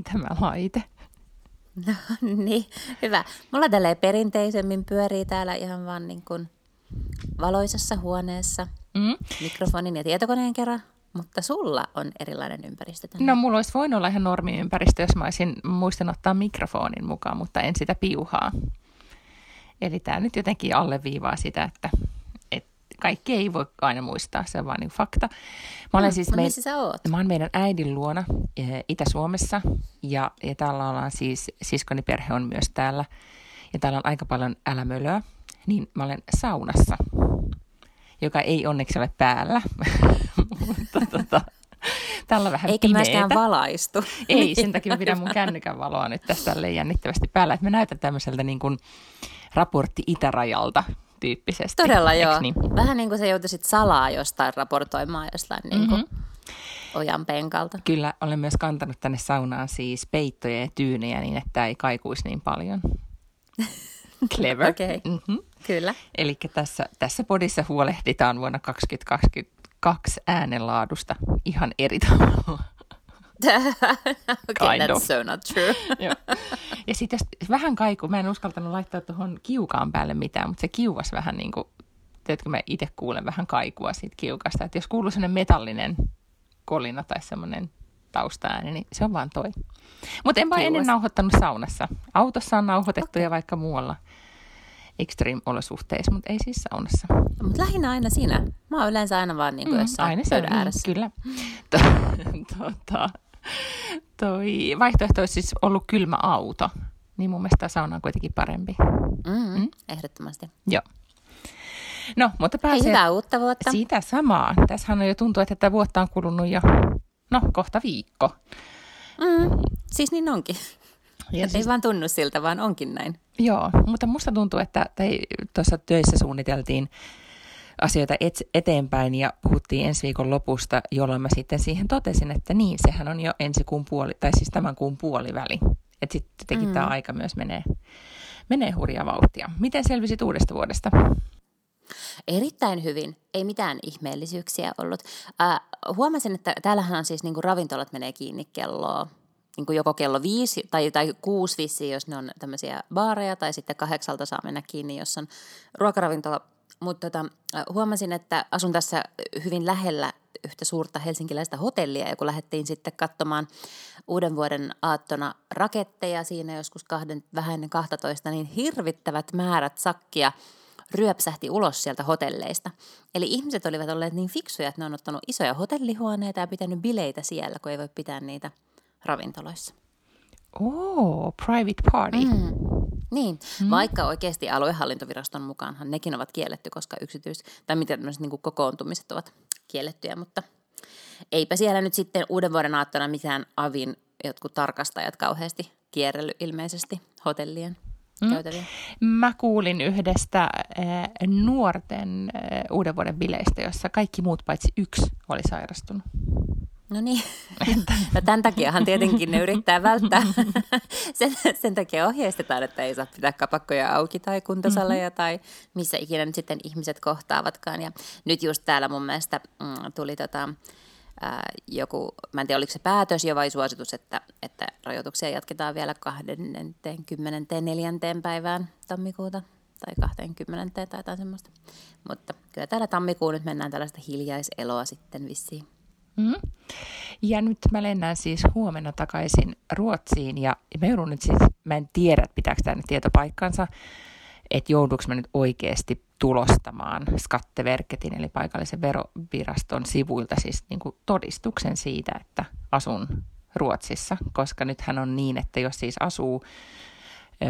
Tämä laite. No niin, hyvä. Mulla tälleen perinteisemmin pyörii täällä ihan vaan niin kuin valoisessa huoneessa mm. mikrofonin ja tietokoneen kerran. Mutta sulla on erilainen ympäristö tänään. No mulla olisi voinut olla ihan normiympäristö, jos mä olisin muistan ottaa mikrofonin mukaan, mutta en sitä piuhaa. Eli tämä nyt jotenkin alleviivaa sitä, että kaikki ei voi aina muistaa, se on vaan niin fakta. Mä olen siis mein, sä oot? Mä olen meidän äidin luona eh, Itä-Suomessa ja, ja täällä ollaan siis, siskoni perhe on myös täällä ja täällä on aika paljon älämölöä, niin mä olen saunassa, joka ei onneksi ole päällä, mutta tota, Tällä vähän Eikä pimeetä. myöskään valaistu. Ei, sen takia mä pidän mun kännykän valoa nyt tässä jännittävästi päällä. Että mä näytän tämmöiseltä niin kuin raportti itärajalta tyyppisesti. Todella joo. Niin? Vähän niin kuin se joutuisit salaa jostain raportoimaan jostain niin kuin mm-hmm. ojan penkalta. Kyllä, olen myös kantanut tänne saunaan siis peittoja ja tyynejä niin, että ei kaikuisi niin paljon. Clever. Okei, okay. mm-hmm. kyllä. Eli tässä, tässä podissa huolehditaan vuonna 2022 äänenlaadusta ihan eri tavalla. okay, that's of. so not true. ja sitten vähän kaiku, mä en uskaltanut laittaa tuohon kiukaan päälle mitään, mutta se kiuvas vähän niin kuin, teetkö mä itse kuulen vähän kaikua siitä kiukasta, että jos kuuluu sellainen metallinen kolina tai semmoinen taustaääni, niin se on vaan toi. Mutta en vaan ennen nauhoittanut saunassa. Autossa on nauhoitettu okay. ja vaikka muualla extreme-olosuhteissa, mutta ei siis saunassa. Mutta lähinnä aina sinä. Mä oon yleensä aina vaan niin kuin mm, jossain aina se, ääressä. Kyllä. tota, toi vaihtoehto olisi siis ollut kylmä auto, niin mun mielestä sauna on kuitenkin parempi. Mm, mm? Ehdottomasti. Joo. No, mutta pääsee... Hei, hyvää uutta vuotta. Sitä samaa. Tässähän on jo tuntuu, että tätä vuotta on kulunut jo, no, kohta viikko. Mm, siis niin onkin. Ja siis... Ei vaan tunnu siltä, vaan onkin näin. Joo, mutta musta tuntuu, että tuossa töissä suunniteltiin asioita et, eteenpäin ja puhuttiin ensi viikon lopusta, jolloin mä sitten siihen totesin, että niin, sehän on jo ensi kuun puoli, tai siis tämän kuun puoliväli. Että sitten jotenkin mm. tämä aika myös menee, menee hurjaa vauhtia. Miten selvisit uudesta vuodesta? Erittäin hyvin. Ei mitään ihmeellisyyksiä ollut. Äh, huomasin, että täällähän on siis niin kuin ravintolat menee kiinni kelloa niin kuin joko kello viisi tai, tai kuusi vissiin, jos ne on tämmöisiä baareja, tai sitten kahdeksalta saa mennä kiinni, jos on ruokaravintola mutta tota, huomasin, että asun tässä hyvin lähellä yhtä suurta helsinkiläistä hotellia, ja kun lähdettiin sitten katsomaan uuden vuoden aattona raketteja siinä joskus kahden, vähän ennen 12, niin hirvittävät määrät sakkia ryöpsähti ulos sieltä hotelleista. Eli ihmiset olivat olleet niin fiksuja, että ne on ottanut isoja hotellihuoneita ja pitänyt bileitä siellä, kun ei voi pitää niitä ravintoloissa. Oh, private party. Mm. Niin, mm. vaikka oikeasti aluehallintoviraston mukaanhan nekin ovat kielletty, koska yksityis- tai miten niin kuin kokoontumiset ovat kiellettyjä, mutta eipä siellä nyt sitten uuden vuoden aattona mitään avin jotkut tarkastajat kauheasti kierrely ilmeisesti hotellien mm. käytäviä. Mä kuulin yhdestä äh, nuorten äh, uuden vuoden bileistä, jossa kaikki muut paitsi yksi oli sairastunut. No niin, no tämän takiahan tietenkin ne yrittää välttää. sen, sen takia ohjeistetaan, että ei saa pitää kapakkoja auki tai kuntosaleja mm-hmm. tai missä ikinä nyt sitten ihmiset kohtaavatkaan. Ja nyt just täällä mun mielestä mm, tuli tota, ää, joku, mä en tiedä oliko se päätös jo vai suositus, että, että rajoituksia jatketaan vielä 24. päivään tammikuuta tai 20 tai jotain semmoista. Mutta kyllä täällä tammikuun nyt mennään tällaista hiljaiseloa sitten vissiin. Mm. Ja nyt mä lennän siis huomenna takaisin Ruotsiin ja mä joudun nyt siis, mä en tiedä, pitääkö tämä nyt tietopaikkansa, että jouduks mä nyt oikeasti tulostamaan Skatteverketin eli paikallisen veroviraston sivuilta siis niin kuin todistuksen siitä, että asun Ruotsissa, koska nythän on niin, että jos siis asuu ö,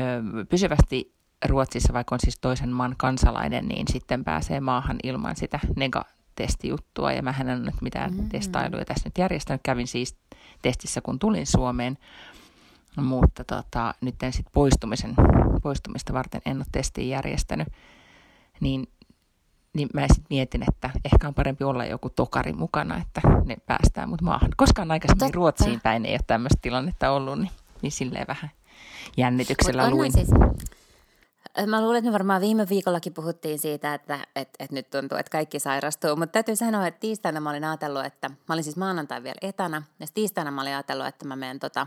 pysyvästi Ruotsissa, vaikka on siis toisen maan kansalainen, niin sitten pääsee maahan ilman sitä nega- testijuttua ja mä en ole nyt mitään mm-hmm. testailuja tässä nyt järjestänyt. Kävin siis testissä, kun tulin Suomeen, mutta tota, nyt en sitten poistumisen, poistumista varten en ole testiä järjestänyt. Niin, niin mä sitten mietin, että ehkä on parempi olla joku tokari mukana, että ne päästään mut maahan. Koskaan aikaisemmin Totta. Ruotsiin päin ei ole tämmöistä tilannetta ollut, niin, niin silleen vähän jännityksellä luin. Siis, Mä luulen, että me varmaan viime viikollakin puhuttiin siitä, että, että, että nyt tuntuu, että kaikki sairastuu. Mutta täytyy sanoa, että tiistaina mä olin ajatellut, että mä olin siis maanantai vielä etänä. Ja tiistaina mä olin ajatellut, että mä menen tota,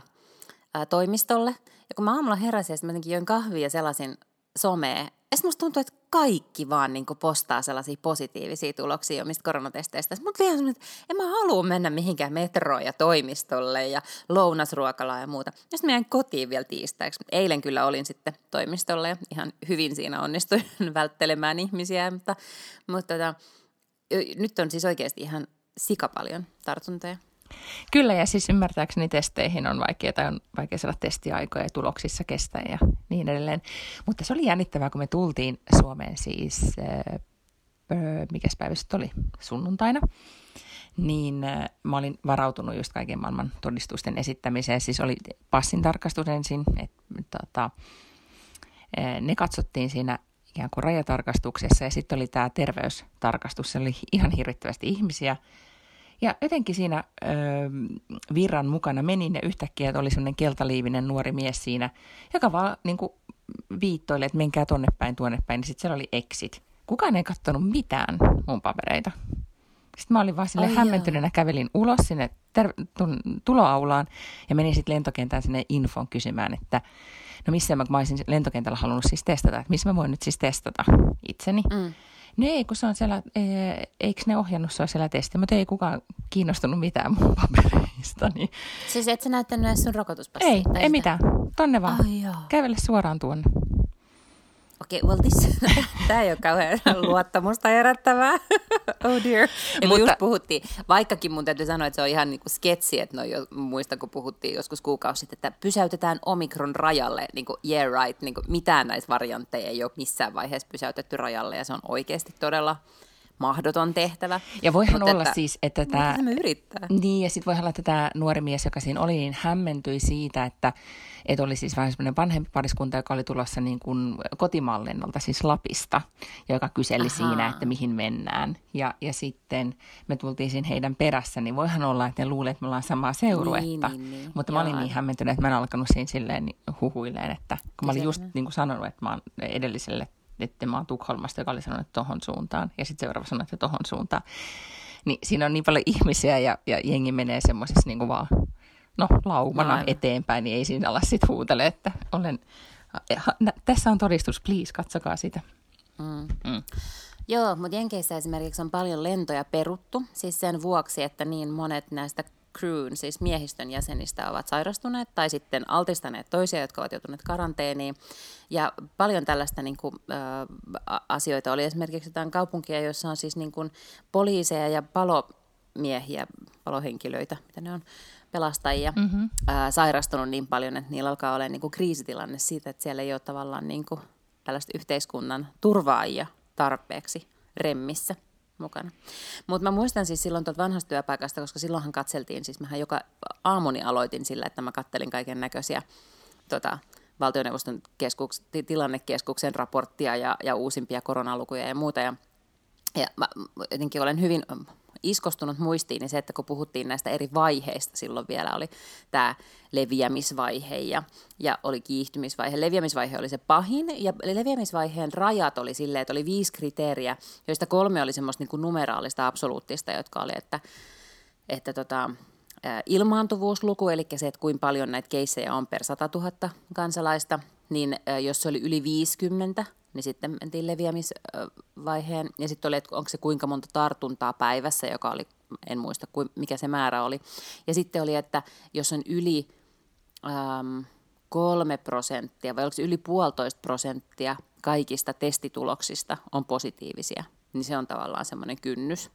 toimistolle. Ja kun mä aamulla heräsin, mä jotenkin join kahvia ja selasin somea. Ja musta tuntuu, että kaikki vaan niin postaa sellaisia positiivisia tuloksia omista koronatesteistä. Mutta vielä että en mä halua mennä mihinkään metroon ja toimistolle ja lounasruokalaan ja muuta. Ja sitten meidän kotiin vielä tiistaiksi. Eilen kyllä olin sitten toimistolle ja ihan hyvin siinä onnistuin välttelemään ihmisiä, mutta, mutta tota, nyt on siis oikeasti ihan sikapaljon tartuntoja. Kyllä, ja siis ymmärtääkseni testeihin on vaikea, tai on vaikea saada testiaikoja ja tuloksissa kestää ja niin edelleen. Mutta se oli jännittävää, kun me tultiin Suomeen siis, äh, mikä päivä se oli, sunnuntaina, niin äh, mä olin varautunut just kaiken maailman todistusten esittämiseen. Siis oli passin tarkastus ensin, että tota, äh, ne katsottiin siinä ikään kuin rajatarkastuksessa ja sitten oli tämä terveystarkastus. Se oli ihan hirvittävästi ihmisiä ja jotenkin siinä ö, virran mukana menin ja yhtäkkiä oli semmoinen keltaliivinen nuori mies siinä, joka vaan niin kuin, viittoili, että menkää tonne päin, tuonne päin. Niin sitten siellä oli exit. Kukaan ei katsonut mitään mun papereita. Sitten mä olin vaan sille hämmentyneenä, kävelin ulos sinne ter- tuloaulaan ja menin sitten lentokentään sinne infon kysymään, että no missä mä, mä olisin lentokentällä halunnut siis testata, että missä mä voin nyt siis testata itseni. Mm. No ei, kun se on siellä, e, eikö ne ohjannut sua siellä testi, mutta ei kukaan kiinnostunut mitään mun papereista. Niin. Siis et sä näyttänyt edes sun rokotuspassia? Ei, ei sitä? mitään. Tonne vaan. Oh, Kävele suoraan tuonne. Okei, okay, well this, tämä ei ole kauhean luottamusta herättävää. oh dear. Ja Mutta, just puhuttiin, vaikkakin mun täytyy sanoa, että se on ihan niin kuin sketsi, että no jo, muista kun puhuttiin joskus kuukausi sitten, että pysäytetään omikron rajalle, niin kuin yeah right, niin kuin mitään näistä variantteja ei ole missään vaiheessa pysäytetty rajalle ja se on oikeasti todella mahdoton tehtävä. Ja voihan Mut olla että, siis, että tämä... yrittää? Niin, ja sitten voihan olla, että tämä nuori mies, joka siinä oli, niin hämmentyi siitä, että, että oli siis vähän semmoinen vanhempi pariskunta, joka oli tulossa niin kuin kotimallennolta, siis Lapista, joka kyseli Ahaa. siinä, että mihin mennään. Ja, ja sitten me tultiin siinä heidän perässä, niin voihan olla, että ne luulee, että me ollaan samaa seuruetta. Niin, niin, niin. Mutta Joo. mä olin niin hämmentynyt, että mä en alkanut siinä silleen huhuilleen, että kun mä olin just niin kuin sanonut, että mä oon edelliselle että mä oon Tukholmasta, joka oli sanonut, että tohon suuntaan. Ja sitten seuraava sanoi, että tohon suuntaan. Niin siinä on niin paljon ihmisiä ja, ja jengi menee semmoisessa niin kuin vaan, no laumana no, eteenpäin, niin ei siinä ala sitten huutele, että olen, tässä on todistus, please, katsokaa sitä. Mm. Mm. Joo, mutta Jenkeissä esimerkiksi on paljon lentoja peruttu, siis sen vuoksi, että niin monet näistä crewn, siis miehistön jäsenistä, ovat sairastuneet tai sitten altistaneet toisia, jotka ovat joutuneet karanteeniin. Ja paljon tällaista niin kuin, ä, asioita oli esimerkiksi jotain kaupunkia, joissa on siis niin kuin, poliiseja ja palomiehiä, palohenkilöitä, mitä ne on, pelastajia, mm-hmm. ä, sairastunut niin paljon, että niillä alkaa olla niin kuin, kriisitilanne siitä, että siellä ei ole tavallaan niin kuin, tällaista yhteiskunnan turvaajia tarpeeksi remmissä mukana. Mutta mä muistan siis silloin tuolta vanhasta työpaikasta, koska silloinhan katseltiin, siis mähän joka aamuni aloitin sillä, että mä kattelin kaiken näköisiä tota, valtioneuvoston keskuks, tilannekeskuksen raporttia ja, ja uusimpia koronalukuja ja muuta. Ja, ja mä jotenkin olen hyvin iskostunut muistiin, niin se, että kun puhuttiin näistä eri vaiheista, silloin vielä oli tämä leviämisvaihe ja, ja oli kiihtymisvaihe. Leviämisvaihe oli se pahin ja leviämisvaiheen rajat oli silleen, että oli viisi kriteeriä, joista kolme oli semmoista niin kuin numeraalista absoluuttista, jotka oli, että, että tota, ilmaantuvuusluku, eli se, että kuinka paljon näitä keissejä on per 100 000 kansalaista, niin jos se oli yli 50, niin sitten mentiin leviämisvaiheen. Ja sitten oli, että onko se kuinka monta tartuntaa päivässä, joka oli, en muista mikä se määrä oli. Ja sitten oli, että jos on yli äm, kolme prosenttia vai onko se yli puolitoista prosenttia kaikista testituloksista on positiivisia, niin se on tavallaan semmoinen kynnys,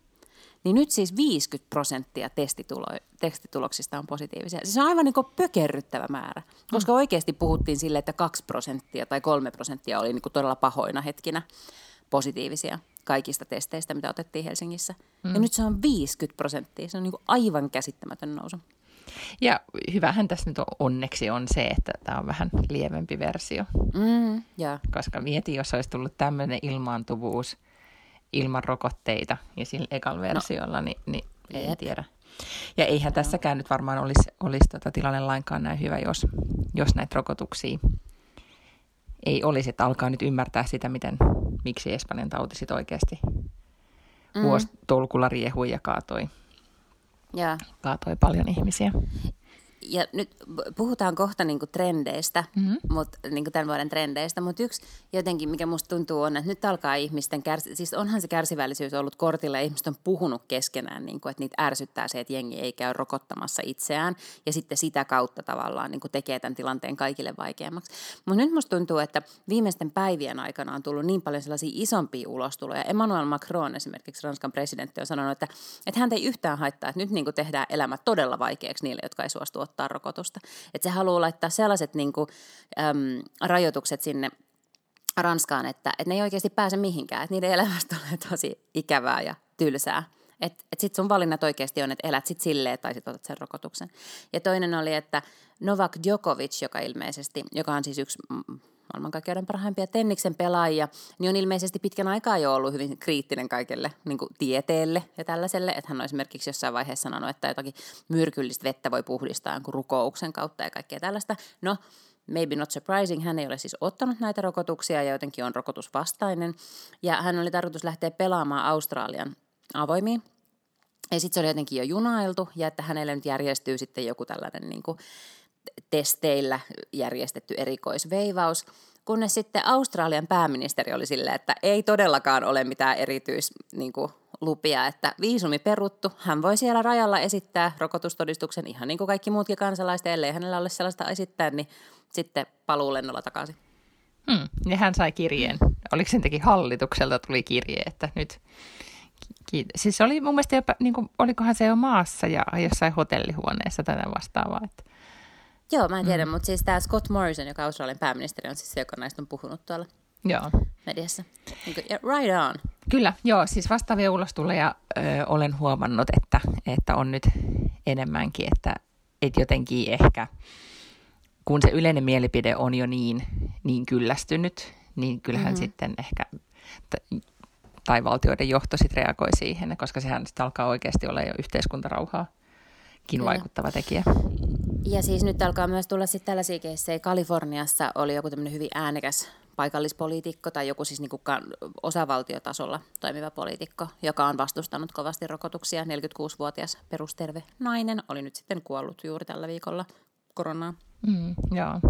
niin nyt siis 50 prosenttia testitulo, testituloksista on positiivisia. Se on aivan niin pökerryttävä määrä, koska mm. oikeasti puhuttiin sille, että 2 prosenttia tai 3 prosenttia oli niin todella pahoina hetkinä positiivisia. kaikista testeistä, mitä otettiin Helsingissä. Mm. Ja nyt se on 50 prosenttia. Se on niin aivan käsittämätön nousu. Ja hyvähän tässä nyt on, onneksi on se, että tämä on vähän lievempi versio. Mm, yeah. Koska mieti, jos olisi tullut tämmöinen ilmaantuvuus ilman rokotteita ja sillä ekalla no. versiolla, no, niin, niin en tiedä. Ja eihän tässäkään nyt varmaan olisi, olisi tota tilanne lainkaan näin hyvä, jos, jos näitä rokotuksia ei olisi, että alkaa nyt ymmärtää sitä, miten, miksi Espanjan tauti sitten oikeasti mm. vuositolkulla riehui ja kaatoi, ja. kaatoi paljon ihmisiä ja nyt puhutaan kohta niinku trendeistä, mm-hmm. mut, niinku tämän vuoden trendeistä, mutta yksi jotenkin, mikä musta tuntuu on, että nyt alkaa ihmisten, kärsi, siis onhan se kärsivällisyys ollut kortilla ja ihmiset on puhunut keskenään, niinku, että niitä ärsyttää se, että jengi ei käy rokottamassa itseään ja sitten sitä kautta tavallaan niinku tekee tämän tilanteen kaikille vaikeammaksi. Mutta nyt musta tuntuu, että viimeisten päivien aikana on tullut niin paljon sellaisia isompia ulostuloja. Emmanuel Macron esimerkiksi, Ranskan presidentti, on sanonut, että, että hän ei yhtään haittaa, että nyt niinku tehdään elämä todella vaikeaksi niille, jotka ei suostu ottaa rokotusta. Että se haluaa laittaa sellaiset niin kuin, äm, rajoitukset sinne Ranskaan, että, että ne ei oikeasti pääse mihinkään. Että niiden elämästä tulee tosi ikävää ja tylsää. Että et sitten sun valinnat oikeasti on, että elät sitten silleen tai sitten otat sen rokotuksen. Ja toinen oli, että Novak Djokovic, joka ilmeisesti, joka on siis yksi maailmankaikkeuden parhaimpia tenniksen pelaajia, niin on ilmeisesti pitkän aikaa jo ollut hyvin kriittinen kaikelle niin kuin tieteelle ja tällaiselle. Että hän on esimerkiksi jossain vaiheessa sanonut, että jotakin myrkyllistä vettä voi puhdistaa jonkun rukouksen kautta ja kaikkea tällaista. No, maybe not surprising, hän ei ole siis ottanut näitä rokotuksia ja jotenkin on rokotusvastainen. Ja hän oli tarkoitus lähteä pelaamaan Australian avoimiin. Ja sitten se oli jotenkin jo junailtu ja että hänelle nyt järjestyy sitten joku tällainen niin kuin testeillä järjestetty erikoisveivaus, kunnes sitten Australian pääministeri oli silleen, että ei todellakaan ole mitään erityis niin kuin, lupia, että viisumi peruttu. Hän voi siellä rajalla esittää rokotustodistuksen ihan niin kuin kaikki muutkin kansalaiset, ellei hänellä ole sellaista esittää, niin sitten paluu lennolla takaisin. Hmm. Ja hän sai kirjeen. Oliko sen teki hallitukselta tuli kirje, että nyt Siis oli mun mielestä jopa, niin kuin, olikohan se jo maassa ja jossain hotellihuoneessa tätä vastaavaa. Että Joo, mä en tiedä, mm. mutta siis tämä Scott Morrison, joka Australian pääministeri on siis se, joka näistä on puhunut tuolla joo. mediassa. Niin kuin, yeah, right on. Kyllä, joo, siis vastaavia ulostuloja ö, olen huomannut, että, että on nyt enemmänkin, että, että jotenkin ehkä, kun se yleinen mielipide on jo niin, niin kyllästynyt, niin kyllähän mm-hmm. sitten ehkä tai valtioiden johto sitten reagoi siihen, koska sehän sitten alkaa oikeasti olla jo yhteiskuntarauhaa Kyllä. vaikuttava tekijä. Ja siis nyt alkaa myös tulla sitten tällaisia keissejä. Kaliforniassa oli joku tämmöinen hyvin äänekäs paikallispoliitikko tai joku siis niin osavaltiotasolla toimiva poliitikko, joka on vastustanut kovasti rokotuksia. 46-vuotias perusterve nainen oli nyt sitten kuollut juuri tällä viikolla koronaa. Mm, joo.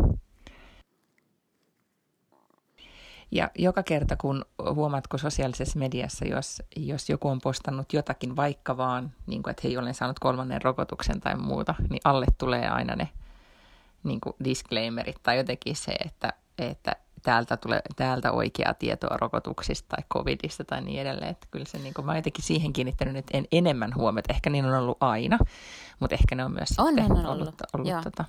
Ja joka kerta, kun huomaatko sosiaalisessa mediassa, jos, jos joku on postannut jotakin, vaikka vaan, niin kuin, että hei, olen saanut kolmannen rokotuksen tai muuta, niin alle tulee aina ne niin kuin disclaimerit tai jotenkin se, että, että täältä, tulee, täältä oikeaa tietoa rokotuksista tai covidista tai niin edelleen. Että kyllä se, niin kuin, mä oon jotenkin siihen kiinnittänyt nyt en, enemmän huomiota. Ehkä niin on ollut aina, mutta ehkä ne on myös on, sitten on ollut, ollut, ollut tota...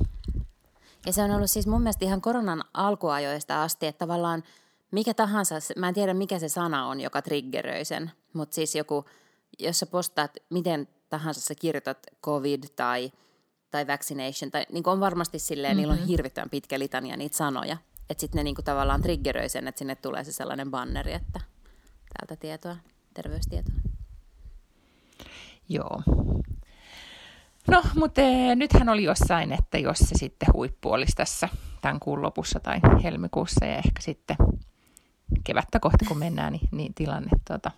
Ja se on ollut siis mun mielestä ihan koronan alkuajoista asti, että tavallaan – mikä tahansa, mä en tiedä mikä se sana on, joka triggeröi sen, mutta siis joku, jos sä postaat miten tahansa sä kirjoitat covid tai, tai vaccination, tai niin on varmasti silleen, mm-hmm. niillä on mm-hmm. hirvittävän pitkä litania niitä sanoja, että sitten ne niin tavallaan triggeröi sen, että sinne tulee se sellainen banneri, että täältä tietoa, terveystietoa. Joo. No, mutta e, nythän oli jossain, että jos se sitten huippu olisi tässä tämän kuun lopussa tai helmikuussa ja ehkä sitten kevättä kohti kun mennään, niin, niin tilanne tuota,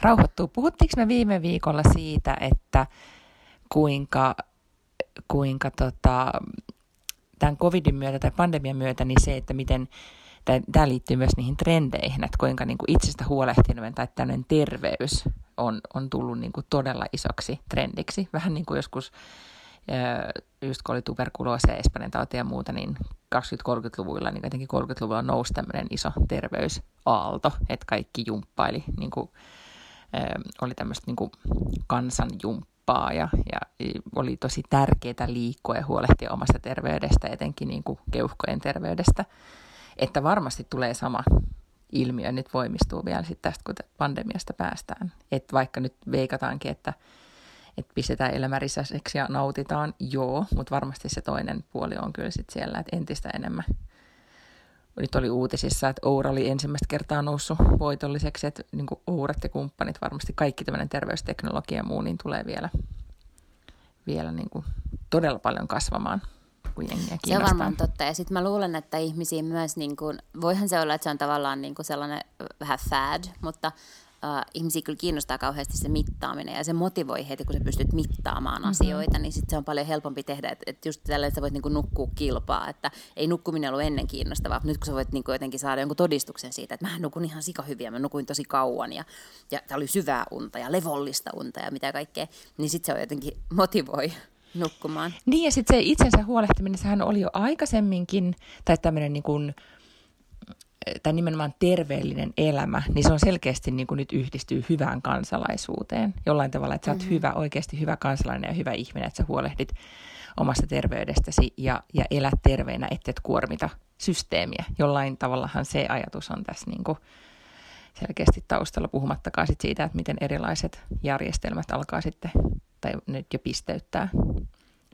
rauhoittuu. Puhuttiinko me viime viikolla siitä, että kuinka, kuinka tota, tämän covidin myötä tai pandemian myötä, niin se, että miten tämä liittyy myös niihin trendeihin, että kuinka niin kuin itsestä huolehtiminen tai tämmöinen terveys on, on tullut niin kuin todella isoksi trendiksi. Vähän niin kuin joskus just kun oli tuberkuloosia ja espanjan tautia ja muuta, niin 20-30-luvuilla, niin jotenkin 30-luvulla nousi tämmöinen iso terveysaalto, että kaikki jumppaili, niin kuin, oli tämmöistä niin kansanjumppaa ja, ja oli tosi tärkeää liikkua ja huolehtia omasta terveydestä, etenkin niin kuin keuhkojen terveydestä. Että varmasti tulee sama ilmiö nyt voimistuu vielä sitten tästä, kun pandemiasta päästään. Että vaikka nyt veikataankin, että, että pistetään elämä ja nautitaan, joo, mutta varmasti se toinen puoli on kyllä sitten siellä, että entistä enemmän. Nyt oli uutisissa, että Oura oli ensimmäistä kertaa noussut voitolliseksi, että niin Ourat ja kumppanit, varmasti kaikki tämmöinen terveysteknologia ja muu, niin tulee vielä, vielä niin kuin todella paljon kasvamaan kun jengiä Se on varmaan totta. Ja sitten mä luulen, että ihmisiä myös, niin kuin, voihan se olla, että se on tavallaan niin kuin sellainen vähän fad, mutta uh, ihmisiä kyllä kiinnostaa kauheasti se mittaaminen ja se motivoi heti, kun sä pystyt mittaamaan mm-hmm. asioita, niin sitten se on paljon helpompi tehdä, että et just tällä, että sä voit niinku nukkua kilpaa, että ei nukkuminen ollut ennen kiinnostavaa, nyt kun sä voit niinku jotenkin saada jonkun todistuksen siitä, että mä nukun ihan sika hyviä, mä nukuin tosi kauan ja, ja tämä oli syvää unta ja levollista unta ja mitä kaikkea, niin sitten se on jotenkin motivoi nukkumaan. Niin ja sitten se itsensä huolehtiminen, sehän oli jo aikaisemminkin, tai tämmöinen niin kuin, tai nimenomaan terveellinen elämä, niin se on selkeästi niin kuin nyt yhdistyy hyvään kansalaisuuteen. Jollain tavalla, että sä oot mm-hmm. hyvä, oikeasti hyvä kansalainen ja hyvä ihminen, että sä huolehdit omasta terveydestäsi ja, ja elät terveenä, et kuormita systeemiä. Jollain tavallahan se ajatus on tässä niin kuin selkeästi taustalla, puhumattakaan sit siitä, että miten erilaiset järjestelmät alkaa sitten, tai nyt jo pisteyttää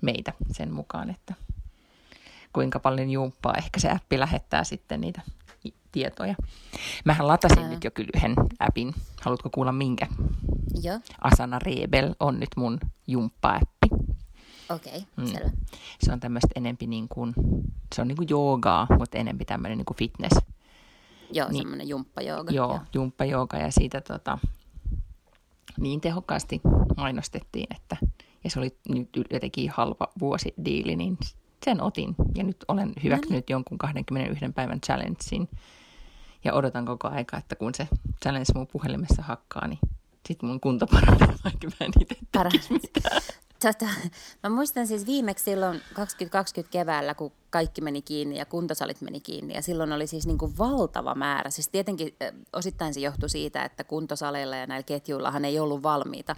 meitä sen mukaan, että kuinka paljon jumppaa ehkä se appi lähettää sitten niitä tietoja. Mähän latasin Ää. nyt jo kyllä yhden appin. Haluatko kuulla minkä? Joo. Asana Rebel on nyt mun jumppa-appi. Okei, okay, mm. selvä. Se on tämmöistä enempi niin kuin, se on niin kuin joogaa, mutta enempi tämmöinen niin kuin fitness. Joo, niin, semmoinen jumppajooga. Joo, joo. jumppajooga ja siitä tota, niin tehokkaasti mainostettiin, että ja se oli nyt jotenkin halva vuosidiili, niin sen otin. Ja nyt olen hyväksynyt no niin. jonkun 21 päivän challengein. Ja odotan koko aika, että kun se challenge mun puhelimessa hakkaa, niin sitten mun kunto paranee, vaikka mä en itse mitään. Tota, mä muistan siis viimeksi silloin 2020 keväällä, kun kaikki meni kiinni ja kuntosalit meni kiinni. Ja silloin oli siis niin kuin valtava määrä. Siis tietenkin osittain se johtui siitä, että kuntosaleilla ja näillä ketjuillahan ei ollut valmiita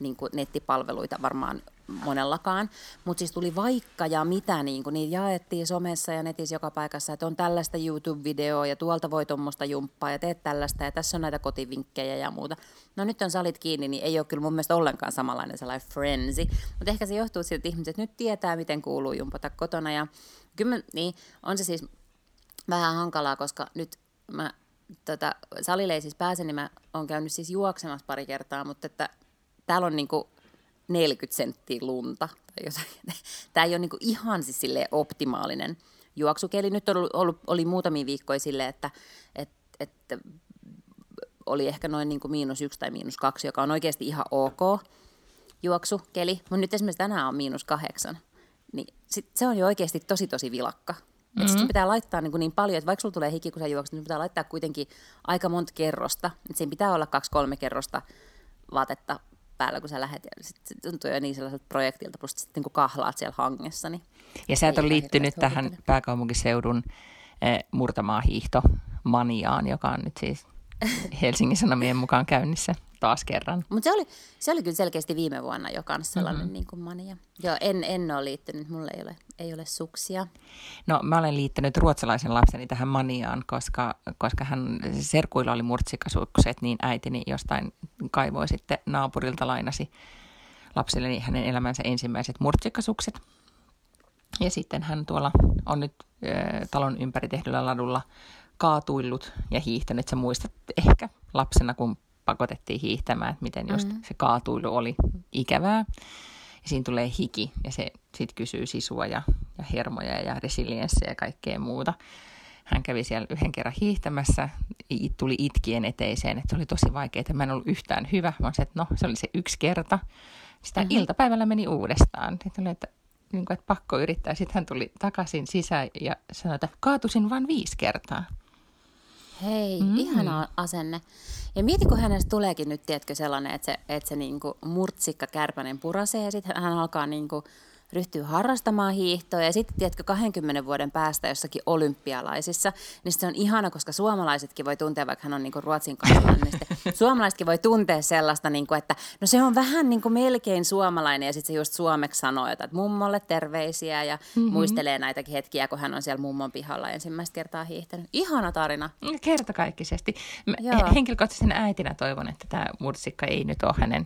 niin kuin nettipalveluita varmaan monellakaan, mutta siis tuli vaikka ja mitä, niin kuin, niin jaettiin somessa ja netissä joka paikassa, että on tällaista YouTube-videoa ja tuolta voi tuommoista jumppaa ja teet tällaista ja tässä on näitä kotivinkkejä ja muuta. No nyt on salit kiinni, niin ei ole kyllä mun mielestä ollenkaan samanlainen sellainen frenzy, mutta ehkä se johtuu siitä, että ihmiset nyt tietää, miten kuuluu jumpata kotona ja kyllä niin, on se siis vähän hankalaa, koska nyt mä tota, salille ei siis pääse, niin mä oon käynyt siis juoksemassa pari kertaa, mutta että täällä on niin kuin 40 senttiä lunta. Tämä ei ole niin kuin ihan siis optimaalinen juoksukeli. Nyt on ollut, ollut, oli muutamia viikkoja silleen, että, että, että oli ehkä noin niin kuin miinus yksi tai miinus kaksi, joka on oikeasti ihan ok juoksukeli. Mutta nyt esimerkiksi tänään on miinus kahdeksan. Niin sit se on jo oikeasti tosi tosi vilakka. Mm-hmm. Että pitää laittaa niin, kuin niin paljon, että vaikka sulla tulee hiki, kun sä juokset, niin pitää laittaa kuitenkin aika monta kerrosta. Siinä pitää olla kaksi-kolme kerrosta vaatetta päällä, kun sä lähdet. Ja sit se tuntuu jo niin sellaiselta projektilta, plus sitten kun kahlaat siellä hangessa. Niin ja sä et ole liittynyt tähän huvitella. pääkaupunkiseudun eh, murtamaa hiihto maniaan, joka on nyt siis Helsingin Sanomien mukaan käynnissä taas kerran. Mutta se oli, se oli kyllä selkeästi viime vuonna jo kanssa sellainen mm-hmm. niin kuin mania. Joo, en, en ole liittynyt, mulla ei ole, ei ole suksia. No mä olen liittänyt ruotsalaisen lapseni tähän maniaan, koska, koska hän serkuilla oli murtsikasukset, niin äitini jostain kaivoi sitten naapurilta lainasi lapselleni hänen elämänsä ensimmäiset murtsikasukset. Ja sitten hän tuolla on nyt äh, talon ympäri tehdyllä ladulla kaatuillut ja hiihtänyt. Sä muistat ehkä lapsena, kun pakotettiin hiihtämään, että miten just mm-hmm. se kaatuilu oli ikävää. Ja siinä tulee hiki ja se sitten kysyy sisua ja, ja hermoja ja resilienssiä ja kaikkea muuta. Hän kävi siellä yhden kerran hiihtämässä, tuli itkien eteiseen, että se oli tosi vaikeaa, että mä en ollut yhtään hyvä, vaan se, että no, se oli se yksi kerta. Sitä mm-hmm. iltapäivällä meni uudestaan. Sitten oli, että, niin kuin, että pakko yrittää. Sitten hän tuli takaisin sisään ja sanoi, että kaatusin vain viisi kertaa. Hei, mm. ihana asenne. Ja mieti, kun hänestä tuleekin nyt, tiedätkö, sellainen, että se, että se niinku murtsikka kärpänen purasee ja sitten hän alkaa niinku ryhtyy harrastamaan hiihtoa ja sitten tiedätkö 20 vuoden päästä jossakin olympialaisissa, niin se on ihana, koska suomalaisetkin voi tuntea, vaikka hän on niinku Ruotsin kansalainen, niin suomalaisetkin voi tuntea sellaista, niinku, että no se on vähän niinku melkein suomalainen ja sitten se just suomeksi sanoo että mummolle terveisiä ja mm-hmm. muistelee näitäkin hetkiä, kun hän on siellä mummon pihalla ensimmäistä kertaa hiihtänyt. Ihana tarina. Kertakaikkisesti. Mä henkilökohtaisen äitinä toivon, että tämä mursikka ei nyt ole hänen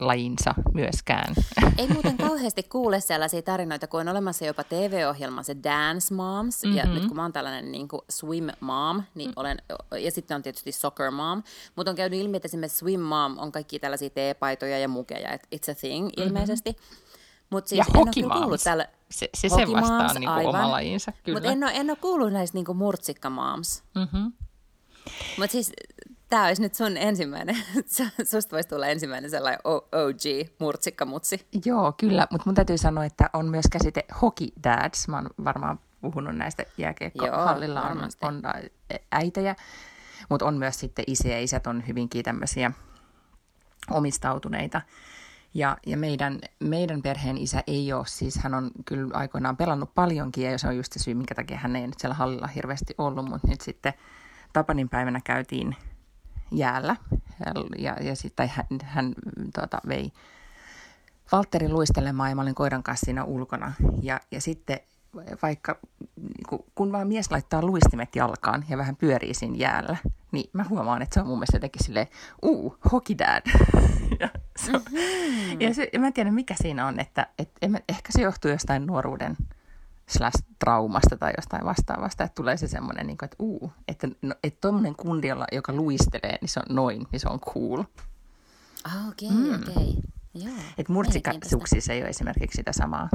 lajinsa myöskään. Ei muuten kauheasti kuule sellaisia tarinoita, kun on olemassa jopa TV-ohjelma se Dance Moms, mm-hmm. ja nyt kun mä oon tällainen niin kuin swim mom, niin olen, ja sitten on tietysti soccer mom, mutta on käynyt ilmi, että esimerkiksi swim mom on kaikki tällaisia teepaitoja ja mukeja, että it's a thing mm-hmm. ilmeisesti. Mut siis ja hockey tällä... Se, se, se vastaa niin kuin oma lajinsa, kyllä. Mutta en ole, en ole kuullut näistä niin murtsikka moms. Mm-hmm. Mutta siis Tämä olisi nyt sun ensimmäinen, susta voisi tulla ensimmäinen sellainen OG murtsikkamutsi. Joo, kyllä, mutta mun täytyy sanoa, että on myös käsite hockey dads. Mä oon varmaan puhunut näistä jääkiekkohallilla on, on äitejä, mutta on myös sitten isiä. Isät on hyvinkin tämmöisiä omistautuneita. Ja, ja meidän, meidän perheen isä ei ole, siis hän on kyllä aikoinaan pelannut paljonkin ja se on just se syy, minkä takia hän ei nyt siellä hallilla hirveästi ollut, mutta nyt sitten Tapanin päivänä käytiin jäällä ja, ja sitten hän, hän tuota, vei Valtterin luistelemaan ja mä olin koiran kanssa siinä ulkona. Ja, ja sitten vaikka kun vaan mies laittaa luistimet jalkaan ja vähän pyörii siinä jäällä, niin mä huomaan, että se on mun mielestä jotenkin silleen, uu, hockey dad. ja, se, mm-hmm. ja, se, mä en tiedä mikä siinä on, että et, ehkä se johtuu jostain nuoruuden slash traumasta tai jostain vastaavasta, että tulee se semmoinen, niin kuin, että uu, että no, että tuommoinen kundi, joka luistelee, niin se on noin, niin se on cool. Ah, okei, okay, mm. okei. Okay. Että murtsikasuksissa ei ole esimerkiksi sitä samaa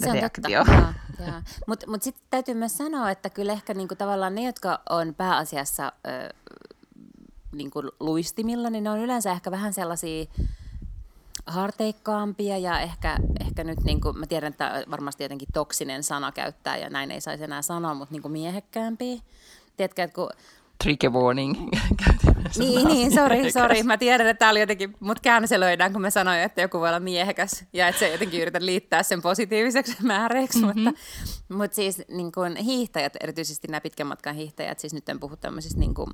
se on reaktio. totta, Mutta mut sitten täytyy myös sanoa, että kyllä ehkä niinku tavallaan ne, jotka on pääasiassa ö, niinku luistimilla, niin ne on yleensä ehkä vähän sellaisia harteikkaampia ja ehkä, ehkä nyt, niin kuin, mä tiedän, että varmasti jotenkin toksinen sana käyttää ja näin ei saisi enää sanoa, mutta niin kuin miehekkäämpiä. Tiedätkö, että kun trigger warning. niin, niin, sori, sori. Mä tiedän, että tää oli jotenkin, mut käänselöidään, kun mä sanoin, että joku voi olla miehekäs ja että se jotenkin yritän liittää sen positiiviseksi määreiksi, mm-hmm. mutta, mutta siis niin kuin hiihtäjät, erityisesti nämä pitkän matkan hiihtäjät, siis nyt en puhu tämmöisistä niin kuin,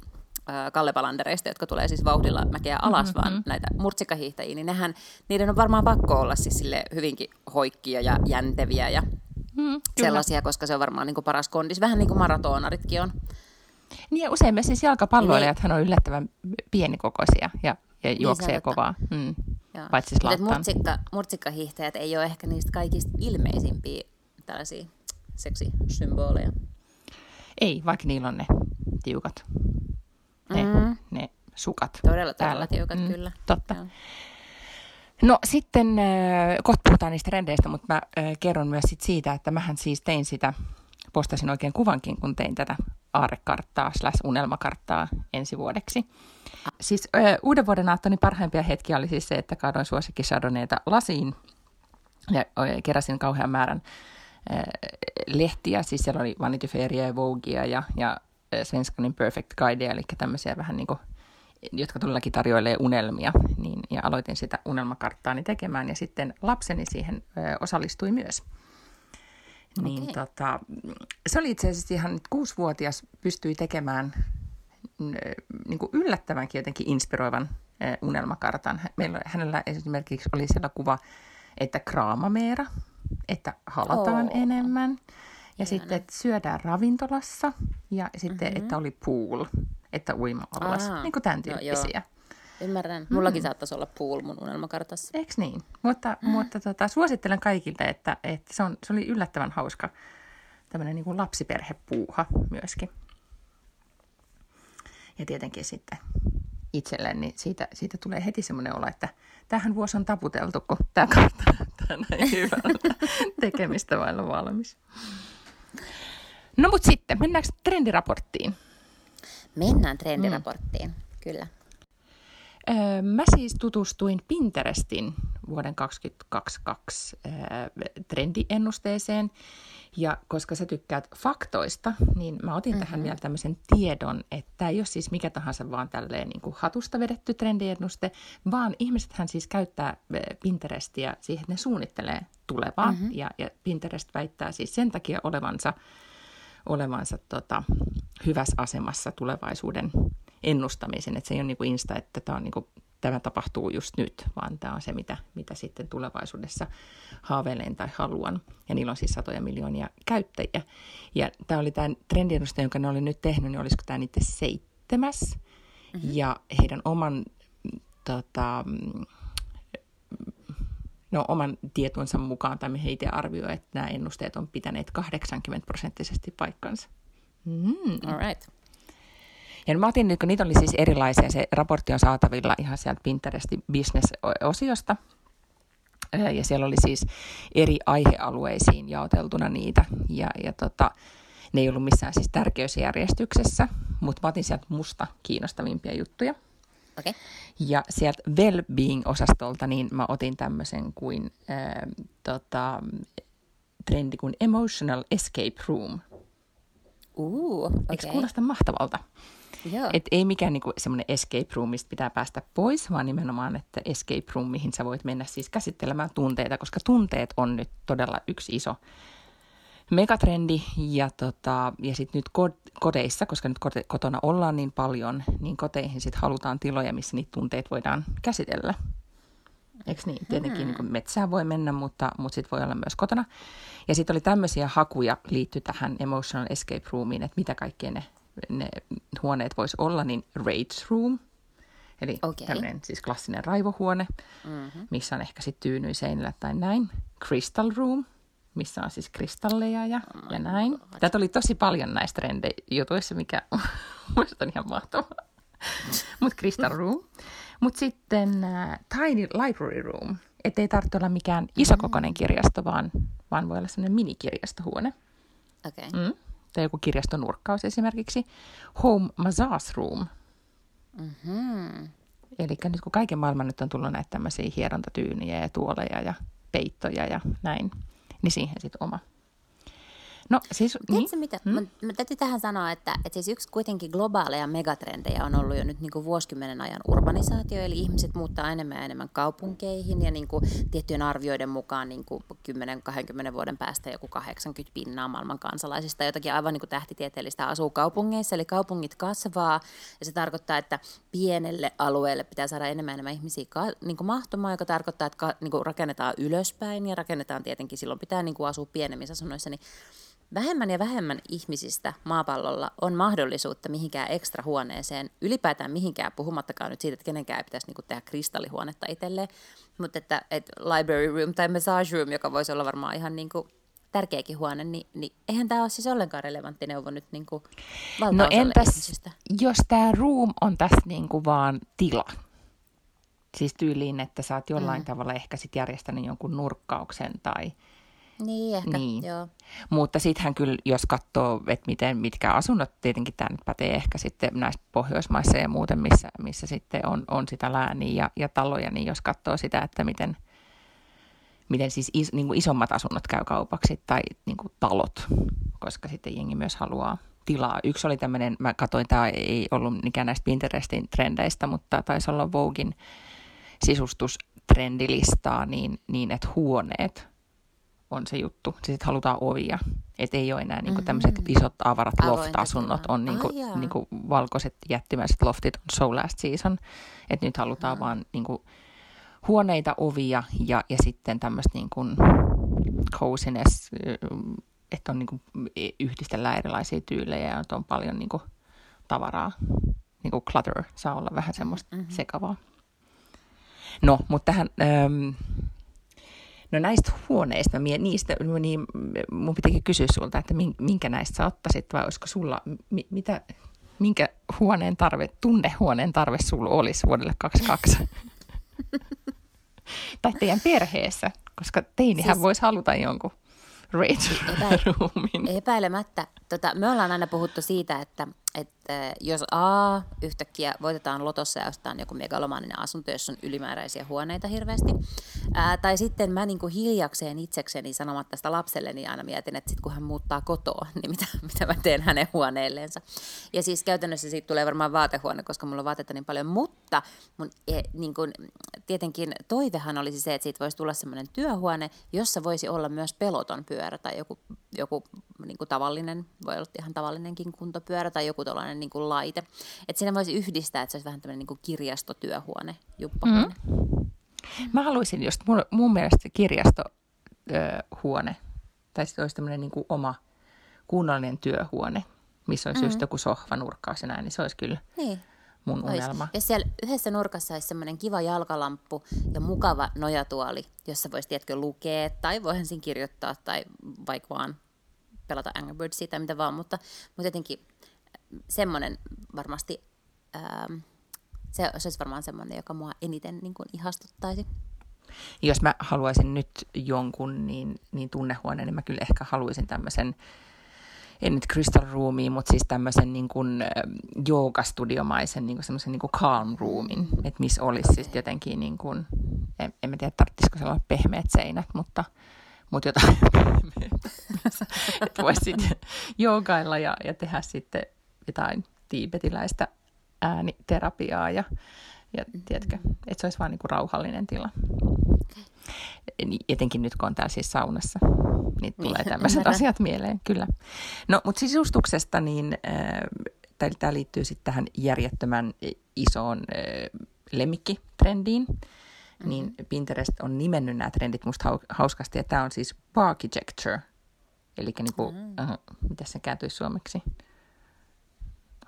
kallepalandereista, jotka tulee siis vauhdilla mäkeä alas, mm-hmm. vaan näitä murtsikkahiihtäjiä, niin nehän, niiden on varmaan pakko olla siis sille hyvinkin hoikkia ja jänteviä ja mm, sellaisia, koska se on varmaan niin kuin paras kondis, vähän niin kuin maratonaritkin on. Niin ja usein myös siis jalkapalloilijathan on yllättävän pienikokoisia ja, ja niin juoksee niin kovaa. Mm. Paitsi murtsikka, murtsikkahiihtäjät ei ole ehkä niistä kaikista ilmeisimpiä tällaisia seksisymboleja. Ei, vaikka niillä on ne tiukat ne, mm. ne sukat Todella, todella tiukat, mm, kyllä. Totta. Joo. No sitten, äh, kohta puhutaan niistä rendeistä, mutta mä äh, kerron myös sit siitä, että mähän siis tein sitä, postasin oikein kuvankin, kun tein tätä aarekarttaa slash unelmakarttaa ensi vuodeksi. Siis äh, uuden vuoden aattoni parhaimpia hetkiä oli siis se, että kaadoin suosikki Chardonnayta lasiin ja keräsin kauhean määrän äh, lehtiä. Siis siellä oli Vanity Fairia ja Vogea ja, ja Svenskanin Perfect Guide, eli tämmöisiä vähän niin kuin, jotka todellakin tarjoilee unelmia, niin, ja aloitin sitä unelmakarttaani tekemään, ja sitten lapseni siihen ö, osallistui myös. Niin okay. tota, se oli itse asiassa ihan kuusivuotias, pystyi tekemään niin kuin yllättävänkin jotenkin inspiroivan unelmakartan. Meillä, hänellä esimerkiksi oli siellä kuva, että kraamameera, että halataan oh. enemmän. Ja Ihana. sitten, että syödään ravintolassa ja sitten, mm-hmm. että oli pool, että uima-allas, niin kuin tämän tyyppisiä. No, Ymmärrän. Mullakin mm. saattaisi olla pool mun unelmakartassa. Eikö niin? Mutta, mm. mutta tota, suosittelen kaikille, että, että se, on, se oli yllättävän hauska tämmöinen niin lapsiperhepuuha myöskin. Ja tietenkin sitten itselleen, niin siitä, siitä tulee heti semmoinen olo, että tähän vuosi on taputeltu, kun tämä kartta näyttää näin hyvältä tekemistä vailla valmis. No mutta sitten, mennäänkö trendiraporttiin? Mennään trendiraporttiin, mm. kyllä. Öö, mä siis tutustuin Pinterestin vuoden 2022 ää, trendiennusteeseen. Ja koska sä tykkäät faktoista, niin mä otin mm-hmm. tähän vielä tämmöisen tiedon, että tämä ei ole siis mikä tahansa vaan tälleen niin kuin hatusta vedetty trendiennuste, vaan ihmisethän siis käyttää Pinterestia siihen, että ne suunnittelee tulevaa. Mm-hmm. Ja, ja Pinterest väittää siis sen takia olevansa, olevansa tota, hyvässä asemassa tulevaisuuden ennustamisen, että se ei ole niin kuin Insta, että tämä on niin kuin tämä tapahtuu just nyt, vaan tämä on se, mitä, mitä sitten tulevaisuudessa haaveilen tai haluan. Ja niillä on siis satoja miljoonia käyttäjiä. Ja tämä oli tämä trendiennuste, jonka ne oli nyt tehnyt, niin olisiko tämä niiden seitsemäs. Mm-hmm. Ja heidän oman, tota, no, oman tietonsa mukaan, tai he itse arvioivat, että nämä ennusteet on pitäneet 80 prosenttisesti paikkansa. Mm. All right. Ja mä otin nyt, kun niitä oli siis erilaisia, se raportti on saatavilla ihan sieltä Pinterestin business-osiosta. Ja siellä oli siis eri aihealueisiin jaoteltuna niitä. Ja, ja tota, ne ei ollut missään siis tärkeysjärjestyksessä, mutta mä otin sieltä musta kiinnostavimpia juttuja. Okay. Ja sieltä well-being-osastolta niin mä otin tämmöisen kuin äh, tota, trendi kuin emotional escape room. Uh, okay. Eikö kuulosta mahtavalta? Joo. Et ei mikään niinku semmoinen escape room, mistä pitää päästä pois, vaan nimenomaan, että escape room, mihin sä voit mennä siis käsittelemään tunteita, koska tunteet on nyt todella yksi iso megatrendi. Ja, tota, ja sitten nyt kodeissa, koska nyt kotona ollaan niin paljon, niin koteihin sitten halutaan tiloja, missä niitä tunteet voidaan käsitellä. Eikö niin? Tietenkin hmm. niin metsään voi mennä, mutta, mutta sitten voi olla myös kotona. Ja sitten oli tämmöisiä hakuja liitty tähän emotional escape roomiin, että mitä kaikkea ne ne huoneet voisi olla, niin Rage Room, eli okay. tämmöinen siis klassinen raivohuone, mm-hmm. missä on ehkä sitten tyyny seinillä tai näin. Crystal Room, missä on siis kristalleja ja, oh ja näin. Tätä oli tosi paljon näistä trendejutuissa, mikä on ihan mahtavaa. Mutta Crystal Room. Mutta sitten uh, Tiny Library Room. Että ei tarvitse olla mikään isokokoinen mm. kirjasto, vaan, vaan voi olla sellainen minikirjastohuone. Okay. Mm tai joku kirjastonurkkaus esimerkiksi. Home Massage Room. Mm-hmm. Eli nyt kun kaiken maailman nyt on tullut näitä tämmöisiä hierontatyyniä ja tuoleja ja peittoja ja näin, niin siihen sitten oma No siis... Tiedätkö niin? mitä? Hmm? Mä, mä täytyy tähän sanoa, että, että siis yksi kuitenkin globaaleja megatrendejä on ollut jo nyt niin kuin vuosikymmenen ajan urbanisaatio, eli ihmiset muuttaa enemmän ja enemmän kaupunkeihin ja niin kuin tiettyjen arvioiden mukaan niin kuin 10-20 vuoden päästä joku 80 pinnaa maailman kansalaisista jotakin aivan niin kuin tähtitieteellistä asuu kaupungeissa, eli kaupungit kasvaa ja se tarkoittaa, että pienelle alueelle pitää saada enemmän enemmän ihmisiä ka- niin kuin mahtumaan, joka tarkoittaa, että ka- niin kuin rakennetaan ylöspäin ja rakennetaan tietenkin, silloin pitää niin kuin asua pienemmissä asunnoissa, niin Vähemmän ja vähemmän ihmisistä maapallolla on mahdollisuutta mihinkään ekstra huoneeseen, ylipäätään mihinkään, puhumattakaan nyt siitä, että kenenkään pitäisi niinku tehdä kristallihuonetta itselleen, mutta että, että library room tai massage room, joka voisi olla varmaan ihan niinku tärkeäkin huone, niin, niin eihän tämä ole siis ollenkaan relevantti neuvo nyt niinku No entäs, ihmisistä. jos tämä room on tässä niinku vaan tila, siis tyyliin, että sä oot jollain mm. tavalla ehkä sit järjestänyt jonkun nurkkauksen tai – niin, ehkä, niin. joo. Mutta sittenhän kyllä, jos katsoo, että miten, mitkä asunnot, tietenkin tämä nyt pätee ehkä sitten näissä Pohjoismaissa ja muuten, missä, missä sitten on, on sitä lääniä ja, ja taloja, niin jos katsoo sitä, että miten, miten siis is, niin kuin isommat asunnot käy kaupaksi tai niin kuin talot, koska sitten jengi myös haluaa tilaa. Yksi oli tämmöinen, mä katsoin, tämä ei ollut mikään näistä Pinterestin trendeistä, mutta taisi olla Vogin sisustustrendilistaaa, niin, niin että huoneet on se juttu. Siis että halutaan ovia. Että ei ole enää niinku tämmöiset mm-hmm. isot avarat loft-asunnot. On niinku, oh, niinku valkoiset jättimäiset loftit on so last season. Että nyt halutaan mm. vaan niinku huoneita, ovia ja, ja sitten tämmöistä niinku coziness, että on niinku, yhdistellään erilaisia tyylejä ja on paljon niinku tavaraa. Niinku clutter saa olla vähän semmoista mm-hmm. sekavaa. No, mutta tähän... Ähm, No näistä huoneista, niistä, niin mun pitikin kysyä sulta, että minkä näistä sä ottaisit, vai olisiko sulla, mitä, minkä huoneen tarve, tunnehuoneen tarve sulla olisi vuodelle 22? tai teidän perheessä, koska teinihän siis, voisi haluta jonkun rage roomin. Epäilemättä. Tota, me ollaan aina puhuttu siitä, että, että jos A, yhtäkkiä voitetaan lotossa ja ostetaan joku megalomaaninen asunto, jossa on ylimääräisiä huoneita hirveästi, ää, tai sitten mä niin kuin hiljakseen itsekseni sanomatta sitä lapselle, niin aina mietin, että sit kun hän muuttaa kotoa, niin mitä, mitä mä teen hänen huoneelleensa. Ja siis käytännössä siitä tulee varmaan vaatehuone, koska mulla on vaatetta niin paljon, mutta mun, e, niin kuin, tietenkin toivehan olisi se, että siitä voisi tulla semmoinen työhuone, jossa voisi olla myös peloton pyörä tai joku, joku niin tavallinen, voi olla ihan tavallinenkin kuntopyörä tai joku tällainen niin kuin laite. Että siinä voisi yhdistää, että se olisi vähän tämmöinen niin kuin kirjastotyöhuone, juppahuone. Mm. Mä haluaisin just, mun, mun mielestä kirjastohuone, tai sitten olisi tämmöinen niin oma kunnollinen työhuone, missä olisi mm-hmm. just joku sohva nurkkaus ja näin, niin se olisi kyllä niin. mun unelma. Ja siellä yhdessä nurkassa olisi semmoinen kiva jalkalamppu ja mukava nojatuoli, jossa voisi, tiedätkö, lukea tai voihan siinä kirjoittaa tai vaikka vaan pelata Angry Birdsia tai mitä vaan, mutta, mutta jotenkin semmoinen varmasti, ää, se, se olisi varmaan semmoinen, joka mua eniten niin kuin ihastuttaisi. Jos mä haluaisin nyt jonkun niin, niin tunnehuoneen, niin mä kyllä ehkä haluaisin tämmöisen, en nyt Crystal Roomia, mutta siis tämmöisen niin kuin joogastudiomaisen niin kuin semmoisen niin kuin calm roomin, että missä olisi siis jotenkin niin kuin, en, en mä tiedä, tarvitsisiko se olla pehmeät seinät, mutta mutta jotain että voisi sitten joogailla ja, ja tehdä sitten jotain tiibetiläistä ääniterapiaa ja, ja tiedätkö, että se olisi vain niinku rauhallinen tila. Etenkin nyt, kun on täällä siis saunassa, niin tulee niin, tämmöiset asiat mieleen, kyllä. No, mutta sisustuksesta, niin äh, tämä liittyy sitten tähän järjettömän isoon äh, lemmikkitrendiin, mm-hmm. niin Pinterest on nimennyt nämä trendit musta hauskasti, että tämä on siis architecture, eli niinku, mm-hmm. uh, miten se kääntyisi suomeksi?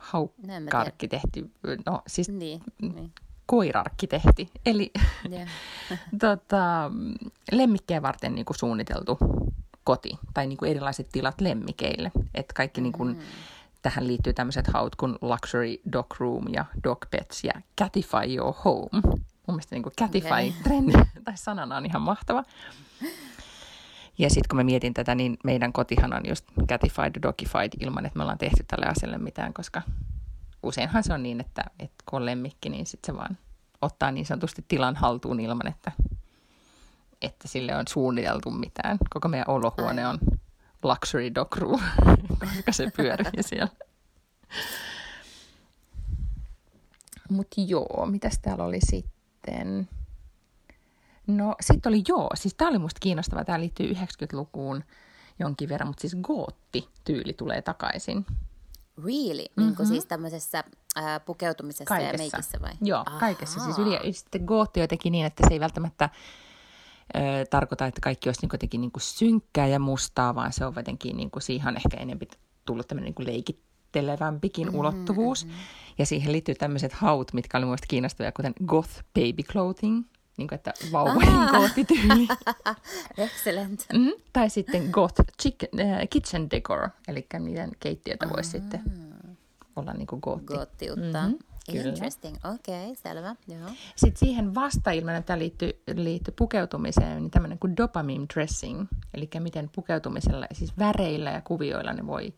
Haukka-arkkitehti, no siis niin, niin. koirarkkitehti, eli yeah. tota, lemmikkejä varten niinku suunniteltu koti tai niinku erilaiset tilat lemmikeille, että kaikki niinku, mm-hmm. tähän liittyy tämmöiset haut kuin Luxury Dog Room ja Dog Pets ja Catify Your Home. Mun mielestä niin Catify-trendi tai sanana on ihan mahtava. Ja sitten kun mä mietin tätä, niin meidän kotihan on just Catified, Dogified ilman, että me ollaan tehty tälle asialle mitään, koska useinhan se on niin, että, että kun on lemmikki, niin sitten se vaan ottaa niin sanotusti tilan haltuun ilman, että, että sille on suunniteltu mitään. Koko meidän olohuone on luxury dog room, koska se pyörii siellä. Mutta joo, mitäs täällä oli sitten? No sitten oli joo, siis tämä oli musta kiinnostava, tämä liittyy 90-lukuun jonkin verran, mutta siis gootti-tyyli tulee takaisin. Really? Mm-hmm. Niin kuin siis tämmöisessä ää, pukeutumisessa kaikessa. ja meikissä vai? Joo, Ahaa. kaikessa. Siis yli, sitten gootti jotenkin niin, että se ei välttämättä tarkoita, että kaikki olisi niin jotenkin niin kuin synkkää ja mustaa, vaan se on jotenkin, niin kuin, siihen ehkä enemmän tullut tämmöinen niin leikit, määrittelevämpikin mm-hmm, ulottuvuus. Mm-hmm. Ja siihen liittyy tämmöiset haut, mitkä oli mielestäni kiinnostavia, kuten goth baby clothing, niin kuin, että vauvojen goottityyli. Excellent. Mm, tai sitten goth chicken, äh, kitchen decor, eli miten keittiötä voisi mm. sitten olla niin kuin gootti. Goottiutta. Mm-hmm. Kyllä. Interesting, okei, okay, selvä. Joo. Sitten siihen vastailmana, tämä liittyy, liittyy pukeutumiseen, niin tämmöinen kuin dopamine dressing, eli miten pukeutumisella, siis väreillä ja kuvioilla ne voi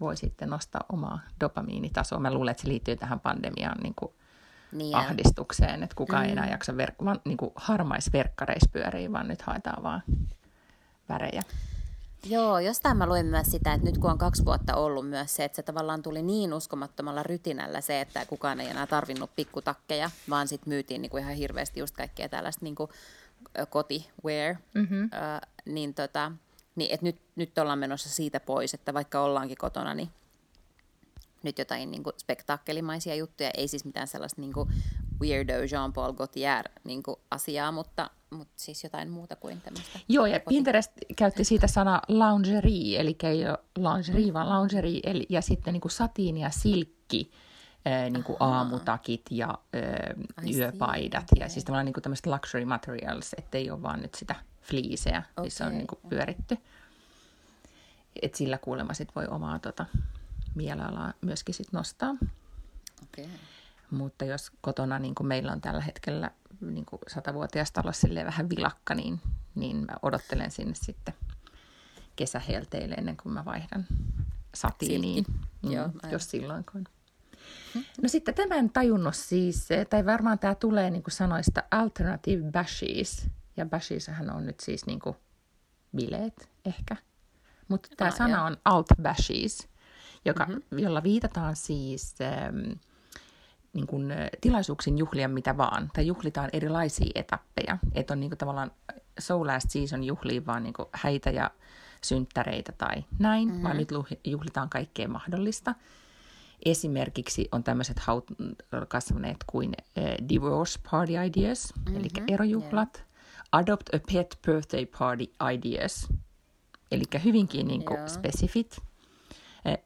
voi sitten nostaa omaa dopamiinitasoa. Mä luulen, että se liittyy tähän pandemiaan niin kuin niin ahdistukseen, että kukaan mm. ei enää mm. jaksa ver- vaan, niin kuin harmaisverkkareissa pyörii, vaan nyt haetaan vaan värejä. Joo, jostain mä luin myös sitä, että nyt kun on kaksi vuotta ollut myös se, että se tavallaan tuli niin uskomattomalla rytinällä se, että kukaan ei enää tarvinnut pikkutakkeja, vaan sitten myytiin niin kuin ihan hirveästi just kaikkea tällaista niin kuin kotiwear, mm-hmm. äh, niin tota, niin että nyt, nyt ollaan menossa siitä pois, että vaikka ollaankin kotona, niin jotain niin kuin spektaakkelimaisia juttuja, ei siis mitään sellaista niin kuin weirdo Jean-Paul Gaultier niin kuin asiaa, mutta, mutta siis jotain muuta kuin tämmöistä. Joo, ja koti. Pinterest käytti siitä sana lingerie, eli ei ole lingerie, vaan lingerie, eli, ja sitten niin kuin satiini ja silkki, niin kuin aamutakit ja ää, yöpaidat, ja siis tavallaan niin kuin tämmöiset luxury materials, ettei ole vaan nyt sitä fliiseä, okay. missä on niin kuin pyöritty. Et sillä kuulemma sit voi omaa tota, mielialaa myöskin sit nostaa. Okay. Mutta jos kotona, niin kuin meillä on tällä hetkellä niin kuin satavuotias talo vähän vilakka, niin, niin mä odottelen sinne sitten kesähelteille ennen kuin mä vaihdan satiiniin, mm, Joo, jos silloinkaan. No sitten tämän tajunnut siis, tai varmaan tämä tulee niin kuin sanoista alternative bashes, ja bashieshän on nyt siis niin kuin bileet ehkä. Mutta tämä ah, sana joo. on alt bashes, joka, mm-hmm. jolla viitataan siis ähm, niin kuin, tilaisuuksiin juhlia mitä vaan, tai juhlitaan erilaisia etappeja. Että on niin kuin, tavallaan So Last Season juhliin vaan niin kuin, häitä ja synttäreitä tai näin, mm-hmm. vaan nyt juhlitaan kaikkea mahdollista. Esimerkiksi on tämmöiset haut kasvaneet kuin uh, divorce party ideas, mm-hmm. eli erojuhlat, yeah. adopt a pet birthday party ideas, eli hyvinkin niin kuin, spesifit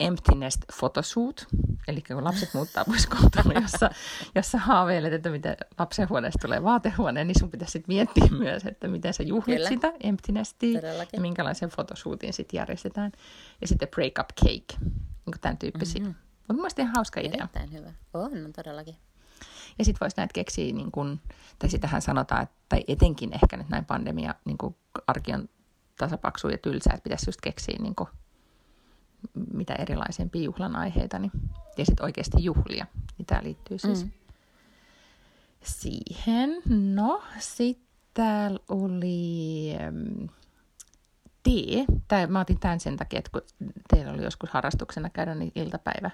emptiness photoshoot, eli kun lapset muuttaa pois kotona, jossa, jossa haaveilet, että miten lapsen huoneesta tulee vaatehuone, niin sun pitäisi sitten miettiä myös, että miten sä juhlit Kyllä. sitä emptinessia ja minkälaisen fotoshootin sitten järjestetään. Ja sitten break up cake, niin tämän tyyppisiä. Mm-hmm. Mutta mielestäni ihan hauska idea. Erittäin hyvä. On, on todellakin. Ja sitten voisi näitä keksiä, niin kun, tai sitähän sanotaan, että, tai etenkin ehkä nyt näin pandemia, niin arki on tasapaksu ja tylsää, että pitäisi just keksiä niin kun mitä erilaisempia juhlan aiheita, niin, ja sitten oikeasti juhlia. Niin tämä liittyy siis mm. siihen. No, sitten täällä oli ähm, tee. Tää, mä otin tämän sen takia, että kun teillä oli joskus harrastuksena käydä niin iltapäivä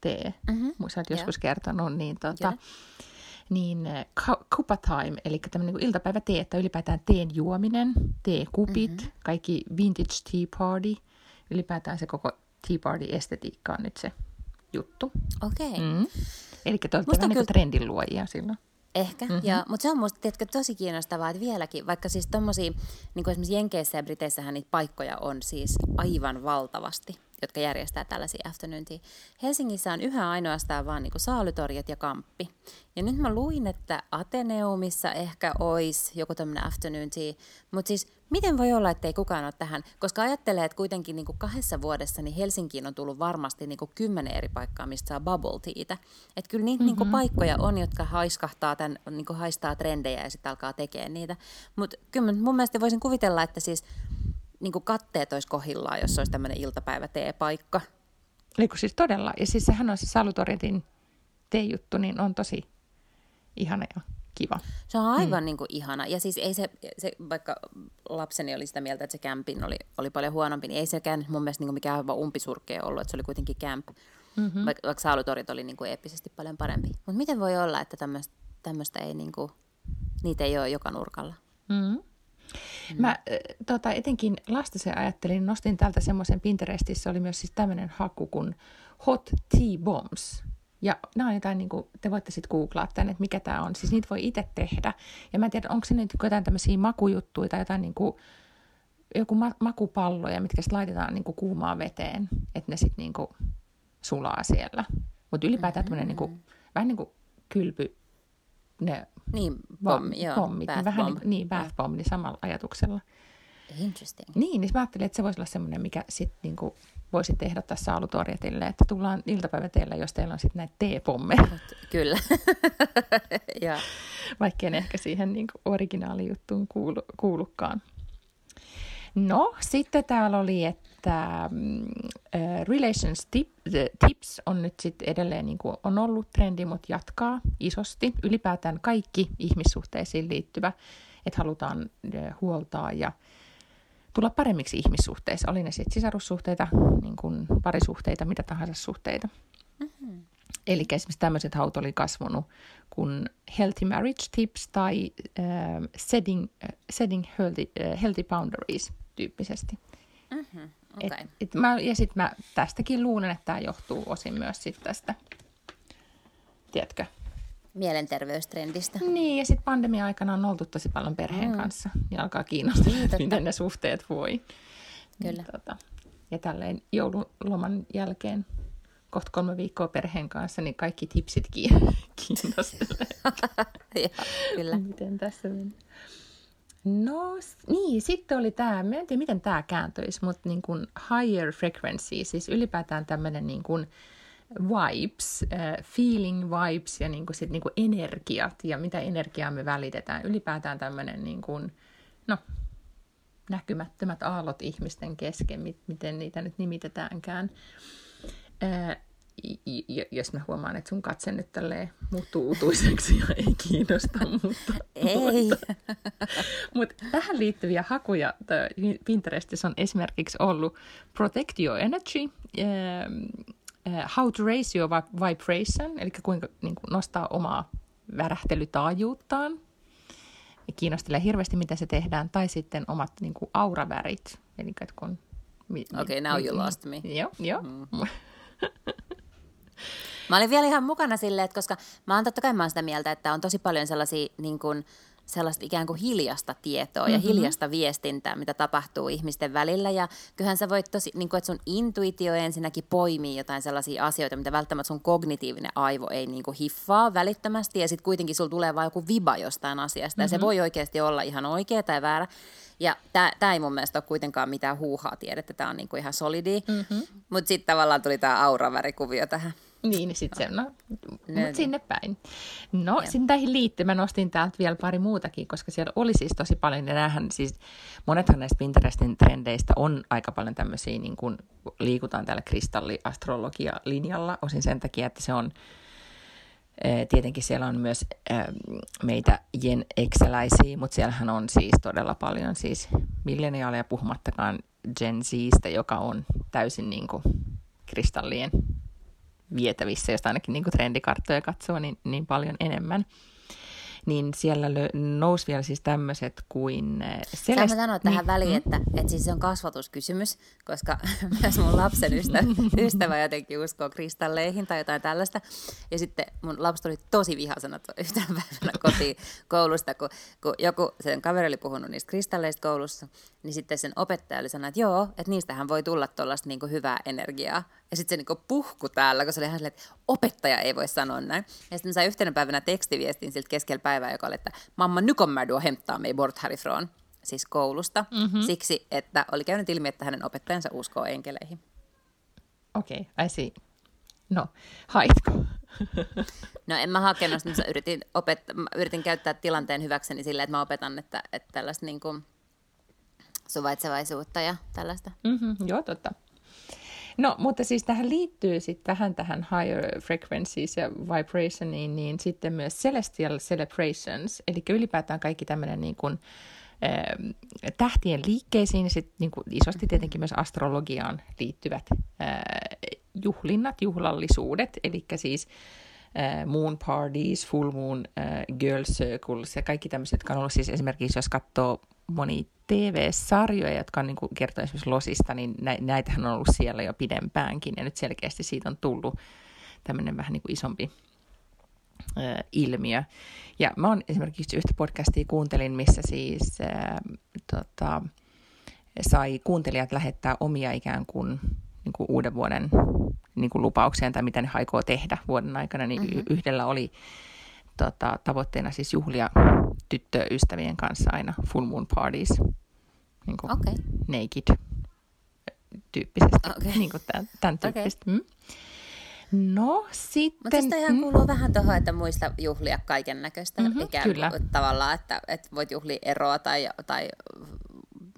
tee, mm-hmm. muista olet joskus yeah. kertonut, niin, tota, yeah. niin äh, kupa time, eli tämmöinen niin iltapäivä tee, että ylipäätään teen juominen, teekupit, mm-hmm. kaikki vintage tea party – ylipäätään se koko Tea Party-estetiikka on nyt se juttu. Okei. Okay. Mm. Eli te olette vähän niin trendin luojia silloin. Ehkä, mm-hmm. ja, mutta se on musta tiedätkö, tosi kiinnostavaa, että vieläkin, vaikka siis tommosia, niin kuin esimerkiksi Jenkeissä ja Briteissähän niitä paikkoja on siis aivan valtavasti jotka järjestää tällaisia afternoon Helsingissä on yhä ainoastaan vaan niin saalytorjat ja kamppi. Ja nyt mä luin, että Ateneumissa ehkä olisi joku tämmöinen afternoon tea, mutta siis miten voi olla, että ei kukaan ole tähän, koska ajattelee, että kuitenkin niin kuin kahdessa vuodessa niin Helsinkiin on tullut varmasti niin kuin kymmenen eri paikkaa, mistä saa bubble teitä. Että kyllä niitä mm-hmm. niin kuin paikkoja on, jotka haiskahtaa tämän, niin kuin haistaa trendejä ja sitten alkaa tekemään niitä. Mutta kyllä mun mielestä voisin kuvitella, että siis niin kuin katteet olisi kohillaan, jos olisi tämmöinen iltapäivä-teepaikka. Eikö siis todella? Ja siis sehän on se Salutorientin teejuttu, niin on tosi ihana ja kiva. Se on aivan mm. niin kuin ihana. Ja siis ei se, se, vaikka lapseni oli sitä mieltä, että se kämpin oli, oli paljon huonompi, niin ei sekään mun mielestä niin kuin mikään aivan umpisurkea ollut, että se oli kuitenkin camp. Mm-hmm. Vaikka, vaikka Salutorit oli niin kuin eeppisesti paljon parempi. Mutta miten voi olla, että tämmöistä ei niin kuin, niitä ei ole joka nurkalla? Mm-hmm. Mm. Mä tota, etenkin lastensa ajattelin, nostin täältä semmoisen Pinterestissä, oli myös siis tämmöinen haku kuin Hot Tea Bombs. Ja nämä on jotain, niin kuin, te voitte sitten googlaa tänne, että mikä tämä on. Siis niitä voi itse tehdä. Ja mä en tiedä, onko se nyt jotain tämmöisiä makujuttuja tai jotain niin kuin, joku ma- makupalloja, mitkä sitten laitetaan niin kuin kuumaan veteen, että ne sitten niin kuin sulaa siellä. Mutta ylipäätään tämmöinen niin kuin, vähän niin kuin kylpy ne niin, pommi, joo, pommit, niin vähän bomb. niin, niin bath bomb, niin samalla ajatuksella. Interesting. Niin, niin mä ajattelin, että se voisi olla semmoinen, mikä sitten niinku voisi tehdä tässä alutorietille, että tullaan iltapäiväteille, jos teillä on sitten näitä teepommeja. Kyllä. ja. Vaikkei ne ehkä siihen niinku originaalijuttuun kuulu, kuulukaan. No, sitten täällä oli, että uh, relations tip, tips on nyt sitten edelleen niin kuin on ollut trendi, mutta jatkaa isosti. Ylipäätään kaikki ihmissuhteisiin liittyvä, että halutaan uh, huoltaa ja tulla paremmiksi ihmissuhteissa. Oli ne sitten sisarussuhteita, niin kuin parisuhteita, mitä tahansa suhteita. Mm-hmm. Eli esimerkiksi tämmöiset haut oli kasvanut kuin Healthy Marriage Tips tai uh, Setting, uh, setting healthy, uh, healthy Boundaries tyyppisesti. Mm-hmm. Okay. Et, et mä, ja sitten mä tästäkin luulen, että tämä johtuu osin myös sit tästä, tiedätkö? Mielenterveystrendistä. Niin, ja sitten pandemia-aikana on oltu tosi paljon perheen mm. kanssa ja alkaa kiinnostaa, niin, miten ne suhteet voi. Niin Kyllä. Tota, ja tälleen joululoman jälkeen kohta kolme viikkoa perheen kanssa, niin kaikki tipsit kiinnostelee. kyllä. Miten tässä mennään. No niin, sitten oli tämä, en tiedä miten tämä kääntöisi, mutta niin kuin higher frequency, siis ylipäätään tämmöinen niin kuin vibes, uh, feeling vibes ja niin kuin sit niin kuin energiat ja mitä energiaa me välitetään. Ylipäätään tämmöinen niin kuin, no, näkymättömät aallot ihmisten kesken, miten niitä nyt nimitetäänkään. Ää, jos mä huomaan, että sun katse nyt tälleen muuttuu utuiseksi ja ei kiinnosta, mutta... Ei. Mutta, mutta tähän liittyviä hakuja Pinterestissä on esimerkiksi ollut Protect Your Energy, How to Raise Your Vibration, eli kuinka niin kuin nostaa omaa värähtelytaajuuttaan. Kiinnostelee hirveästi, miten se tehdään, tai sitten omat niin kuin auravärit. Eli kun... Okei, okay, now you lost me. Joo, joo. Mm. Mä olin vielä ihan mukana silleen, että koska mä oon totta kai mä oon sitä mieltä, että on tosi paljon sellaisia niin kuin, sellaista ikään kuin hiljasta tietoa mm-hmm. ja hiljasta viestintää, mitä tapahtuu ihmisten välillä. Ja kyllähän sä voit tosi, niin kuin, että sun intuitio ensinnäkin poimii jotain sellaisia asioita, mitä välttämättä sun kognitiivinen aivo ei niin kuin hiffaa välittömästi. Ja sitten kuitenkin sulla tulee vain joku viba jostain asiasta. Mm-hmm. Ja se mhm. voi oikeasti olla ihan oikea tai väärä. Ja tämä ei mun mielestä ole kuitenkaan mitään huuhaa tiedettä, tämä on niinku ihan solidi. Mm-hmm. Mutta sitten tavallaan tuli tämä auravärikuvio tähän. Niin, niin sitten se, no, mutta sinne päin. No, sitten tähän liittyen mä nostin täältä vielä pari muutakin, koska siellä oli siis tosi paljon, ja näähän siis, monethan näistä Pinterestin trendeistä on aika paljon tämmöisiä, niin kuin liikutaan täällä kristalliastrologia-linjalla, osin sen takia, että se on, tietenkin siellä on myös meitä jen exeläisiä, mutta siellähän on siis todella paljon siis milleniaaleja puhumattakaan Gen Zistä, joka on täysin niin kuin kristallien vietävissä, jos ainakin niin kuin trendikarttoja katsoo, niin, niin paljon enemmän. Niin siellä nousi vielä siis tämmöiset kuin Celest... Saan sanoa tähän niin, väliin, mm. että, että siis se on kasvatuskysymys, koska myös mun lapsen ystävä, ystävä jotenkin uskoo kristalleihin tai jotain tällaista. Ja sitten mun lapsi tuli tosi vihasena yhtenä päivänä kotiin koulusta, kun, kun joku sen kaveri oli puhunut niistä kristalleista koulussa, niin sitten sen opettaja oli sanonut, että joo, että niistähän voi tulla tuollaista niin hyvää energiaa. Ja sitten se niinku puhku täällä, kun se oli ihan silleen, että opettaja ei voi sanoa näin. Ja sitten sai yhtenä päivänä tekstiviestin siltä keskellä päivää, joka oli, että mamma, kommer du hämtaa mig bort härifrån, siis koulusta. Mm-hmm. Siksi, että oli käynyt ilmi, että hänen opettajansa uskoo enkeleihin. Okei, okay, I see. No, haitko? no en mä hakenut, mutta yritin, opet- mä yritin käyttää tilanteen hyväkseni sillä, että mä opetan, että, että tällaista niin kuin suvaitsevaisuutta ja tällaista. Mm-hmm, joo, totta. No, mutta siis tähän liittyy sitten vähän tähän higher frequencies ja vibrationiin, niin sitten myös celestial celebrations, eli ylipäätään kaikki tämmöinen niin kuin, äh, tähtien liikkeisiin ja sitten niin isosti tietenkin myös astrologiaan liittyvät äh, juhlinnat, juhlallisuudet, eli siis äh, moon parties, full moon, äh, girl circles ja kaikki tämmöiset, jotka on ollut siis esimerkiksi, jos katsoo moni TV-sarjoja, jotka on niin kuin kertoo esimerkiksi Losista, niin näitähän on ollut siellä jo pidempäänkin, ja nyt selkeästi siitä on tullut tämmöinen vähän niin kuin isompi ö, ilmiö. Ja mä oon esimerkiksi yhtä podcastia kuuntelin, missä siis ö, tota, sai kuuntelijat lähettää omia ikään kuin, niin kuin uuden vuoden niin kuin lupauksia tai mitä ne aikoo tehdä vuoden aikana, niin mm-hmm. yhdellä oli tota, tavoitteena siis juhlia tyttöystävien kanssa aina full moon parties, niin kuin okay. naked tyyppisesti, okay. niin kuin tämän, tämän tyyppistä. Okay. Mm. No sitten... Mutta sitä ihan mm. kuuluu mm. vähän tuohon, että muista juhlia kaiken näköistä mm-hmm, kyllä. tavallaan, että, että voit juhlia eroa tai, tai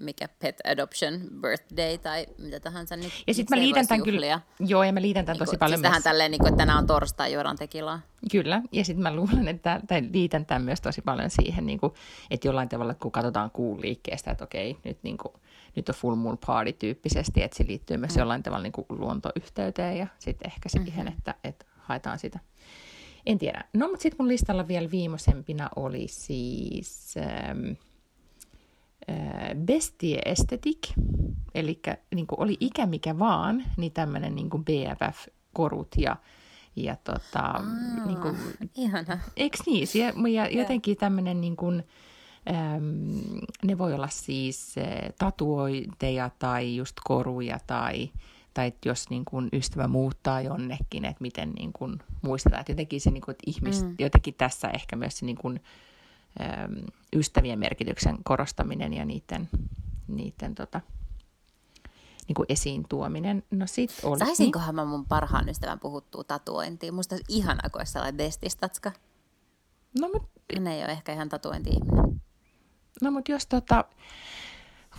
mikä pet adoption birthday tai mitä tahansa. Niin ja sitten mä liitän tämän juhlia. kyllä, joo ja mä liitän tämän niin tosi paljon siis myös. tälleen, niin kuin, että tänään on torstai, juodaan tekilaa. Kyllä, ja sitten mä luulen, että tai liitän tämän myös tosi paljon siihen, niin kuin, että jollain tavalla, kun katsotaan kuun liikkeestä, että okei, nyt, niin kuin, nyt on full moon party tyyppisesti, että se liittyy myös mm. jollain tavalla niin kuin luontoyhteyteen ja sitten ehkä siihen, mm-hmm. että, että haetaan sitä. En tiedä. No, mutta sitten mun listalla vielä viimeisempinä oli siis... Ähm, Äh, bestie estetik, eli niin oli ikä mikä vaan, niin tämmöinen niin BFF-korut ja, ja tota, Aa, niin kuin, ihana. Eikö niin? Ja, ja jotenkin tämmöinen niin kuin, äm, ne voi olla siis äh, tatuointeja tai just koruja tai, tai että jos niin kuin ystävä muuttaa jonnekin, että miten niin kuin muistetaan. Että jotenkin se, niin kuin, että ihmis, mm. jotenkin tässä ehkä myös se niin kuin, ystävien merkityksen korostaminen ja niiden, niiden tota, niin kuin esiin tuominen. No sit oli... Saisinkohan mä mun parhaan ystävän puhuttua tatuointiin? Musta olisi ihana, kun olisi sellainen bestistatska. No, mut... Hän ei ole ehkä ihan tatuointi-ihminen. No mutta jos tota,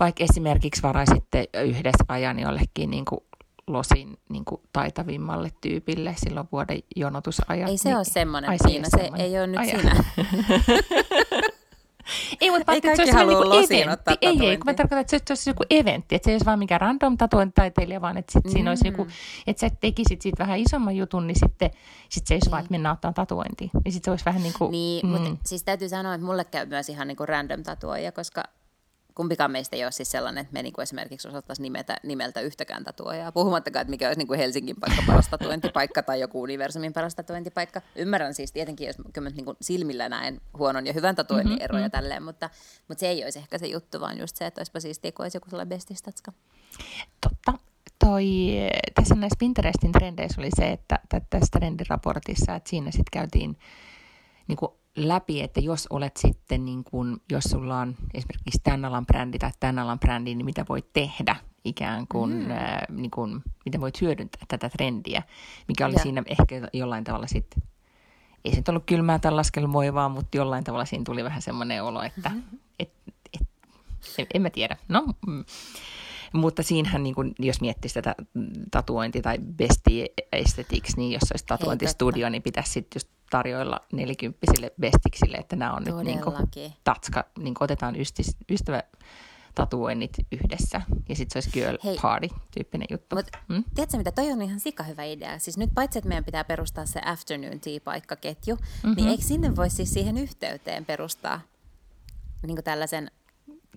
vaikka esimerkiksi varaisitte yhdessä ajan jollekin niin kuin losin niin kuin taitavimmalle tyypille silloin vuoden jonotusajat. Ei se niin, ole semmoinen, ai, se, semmoinen. ei ole nyt Ai, sinä. Ei, mutta Ei että se kaikki olisi halua niinku losiin eventti. ottaa Ei, ei, kun mä tarkoitan, että se olisi joku eventti, että se ei olisi vaan mikään random tatuointitaiteilija, vaan että sit mm. siinä olisi joku, että sä tekisit siitä vähän isomman jutun, niin sitten sit se ei olisi vaan, että mennään ottaa tatuointiin. Niin sitten se olisi vähän niin kuin... Niin, mm. mutta siis täytyy sanoa, että mulle käy myös ihan niinku random tatuoija, koska kumpikaan meistä ei ole siis sellainen, että me niinku esimerkiksi osattaisiin nimetä, nimeltä yhtäkään tatuojaa. Puhumattakaan, että mikä olisi niinku Helsingin paikka paras tatuointipaikka tai joku universumin paras tatuointipaikka. Ymmärrän siis tietenkin, jos kyllä niinku silmillä näen huonon ja hyvän tatuoinnin mm-hmm. eroja tälleen, mutta, mutta se ei olisi ehkä se juttu, vaan just se, että olisipa siistiä, kun olisi joku sellainen bestistatska. Totta. Toi, tässä näissä Pinterestin trendeissä oli se, että tä- tässä trendiraportissa, että siinä sitten käytiin niin kuin läpi, että jos olet sitten, niin kuin, jos sulla on esimerkiksi tämän alan brändi tai tämän alan brändi, niin mitä voit tehdä ikään kuin, mm. äh, niin kuin miten voit hyödyntää tätä trendiä, mikä oli Joo. siinä ehkä jollain tavalla sitten, ei se nyt ollut kylmää tai laskelmoivaa, mutta jollain tavalla siinä tuli vähän semmoinen olo, että mm-hmm. et, et, en, en mä tiedä. No, mm. Mutta siinähän, niin kun, jos miettisi tätä tatuointi- tai besti aesthetics, niin jos olisi tatuointistudio, niin pitäisi sitten just tarjoilla nelikymppisille bestiksille, että nämä on nyt niin kuin, Todellakin. tatska, niin kuin otetaan ystis, ystävä tatuoinnit yhdessä, ja sitten se olisi girl Hei. party tyyppinen juttu. Mut, Mm? Tiedätkö mitä, toi on ihan sika hyvä idea. Siis nyt paitsi, että meidän pitää perustaa se afternoon tea-paikkaketju, mm-hmm. niin eikö sinne voisi siis siihen yhteyteen perustaa niin tällaisen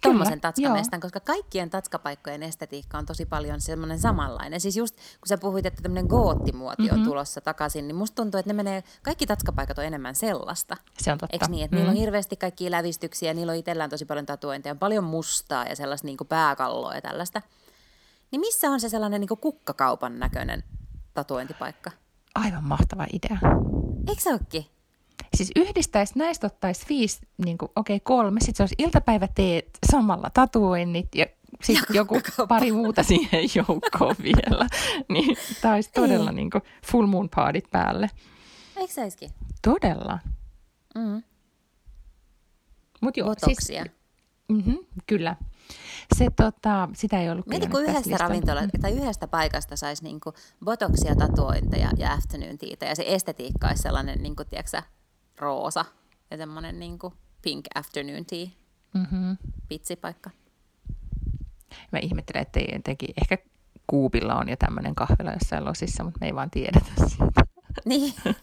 tuommoisen tatskamestan, koska kaikkien tatskapaikkojen estetiikka on tosi paljon semmoinen samanlainen. Siis just kun sä puhuit, että tämmöinen goottimuoti mm-hmm. on tulossa takaisin, niin musta tuntuu, että ne menee, kaikki tatskapaikat on enemmän sellaista. Se on totta. Eikö niin, että mm. niillä on hirveästi kaikkia lävistyksiä, niillä on itsellään tosi paljon tatuointeja, on paljon mustaa ja sellaista niin kuin pääkalloa ja tällaista. Niin missä on se sellainen niin kukkakaupan näköinen tatuointipaikka? Aivan mahtava idea. Eikö se olekin? Siis yhdistäisi, näistä ottaisi viisi, niin kuin, okei okay, kolme, sitten se olisi iltapäiväteet samalla tatuoinnit ja sitten joku pari muuta siihen joukkoon vielä. Niin tämä olisi todella niin kuin full moon partyt päälle. Eikö se olisikin? Todella. Mm. Mut joo, Botoksia. Siis, mm-hmm, kyllä. Se, tota, sitä ei ollut Mieti, kyllä kun yhdestä ravintola tai yhdestä paikasta saisi niinku botoksia, tatuointeja ja afternoon teitä, ja se estetiikka olisi sellainen, niinku, tiedätkö, sä, roosa ja semmoinen niinku pink afternoon tea Mm-hmm. pitsipaikka. Mä ihmettelen, että ei jotenkin, ehkä Kuupilla on jo tämmöinen kahvila jossain losissa, mutta me ei vaan tiedetä siitä. Niin,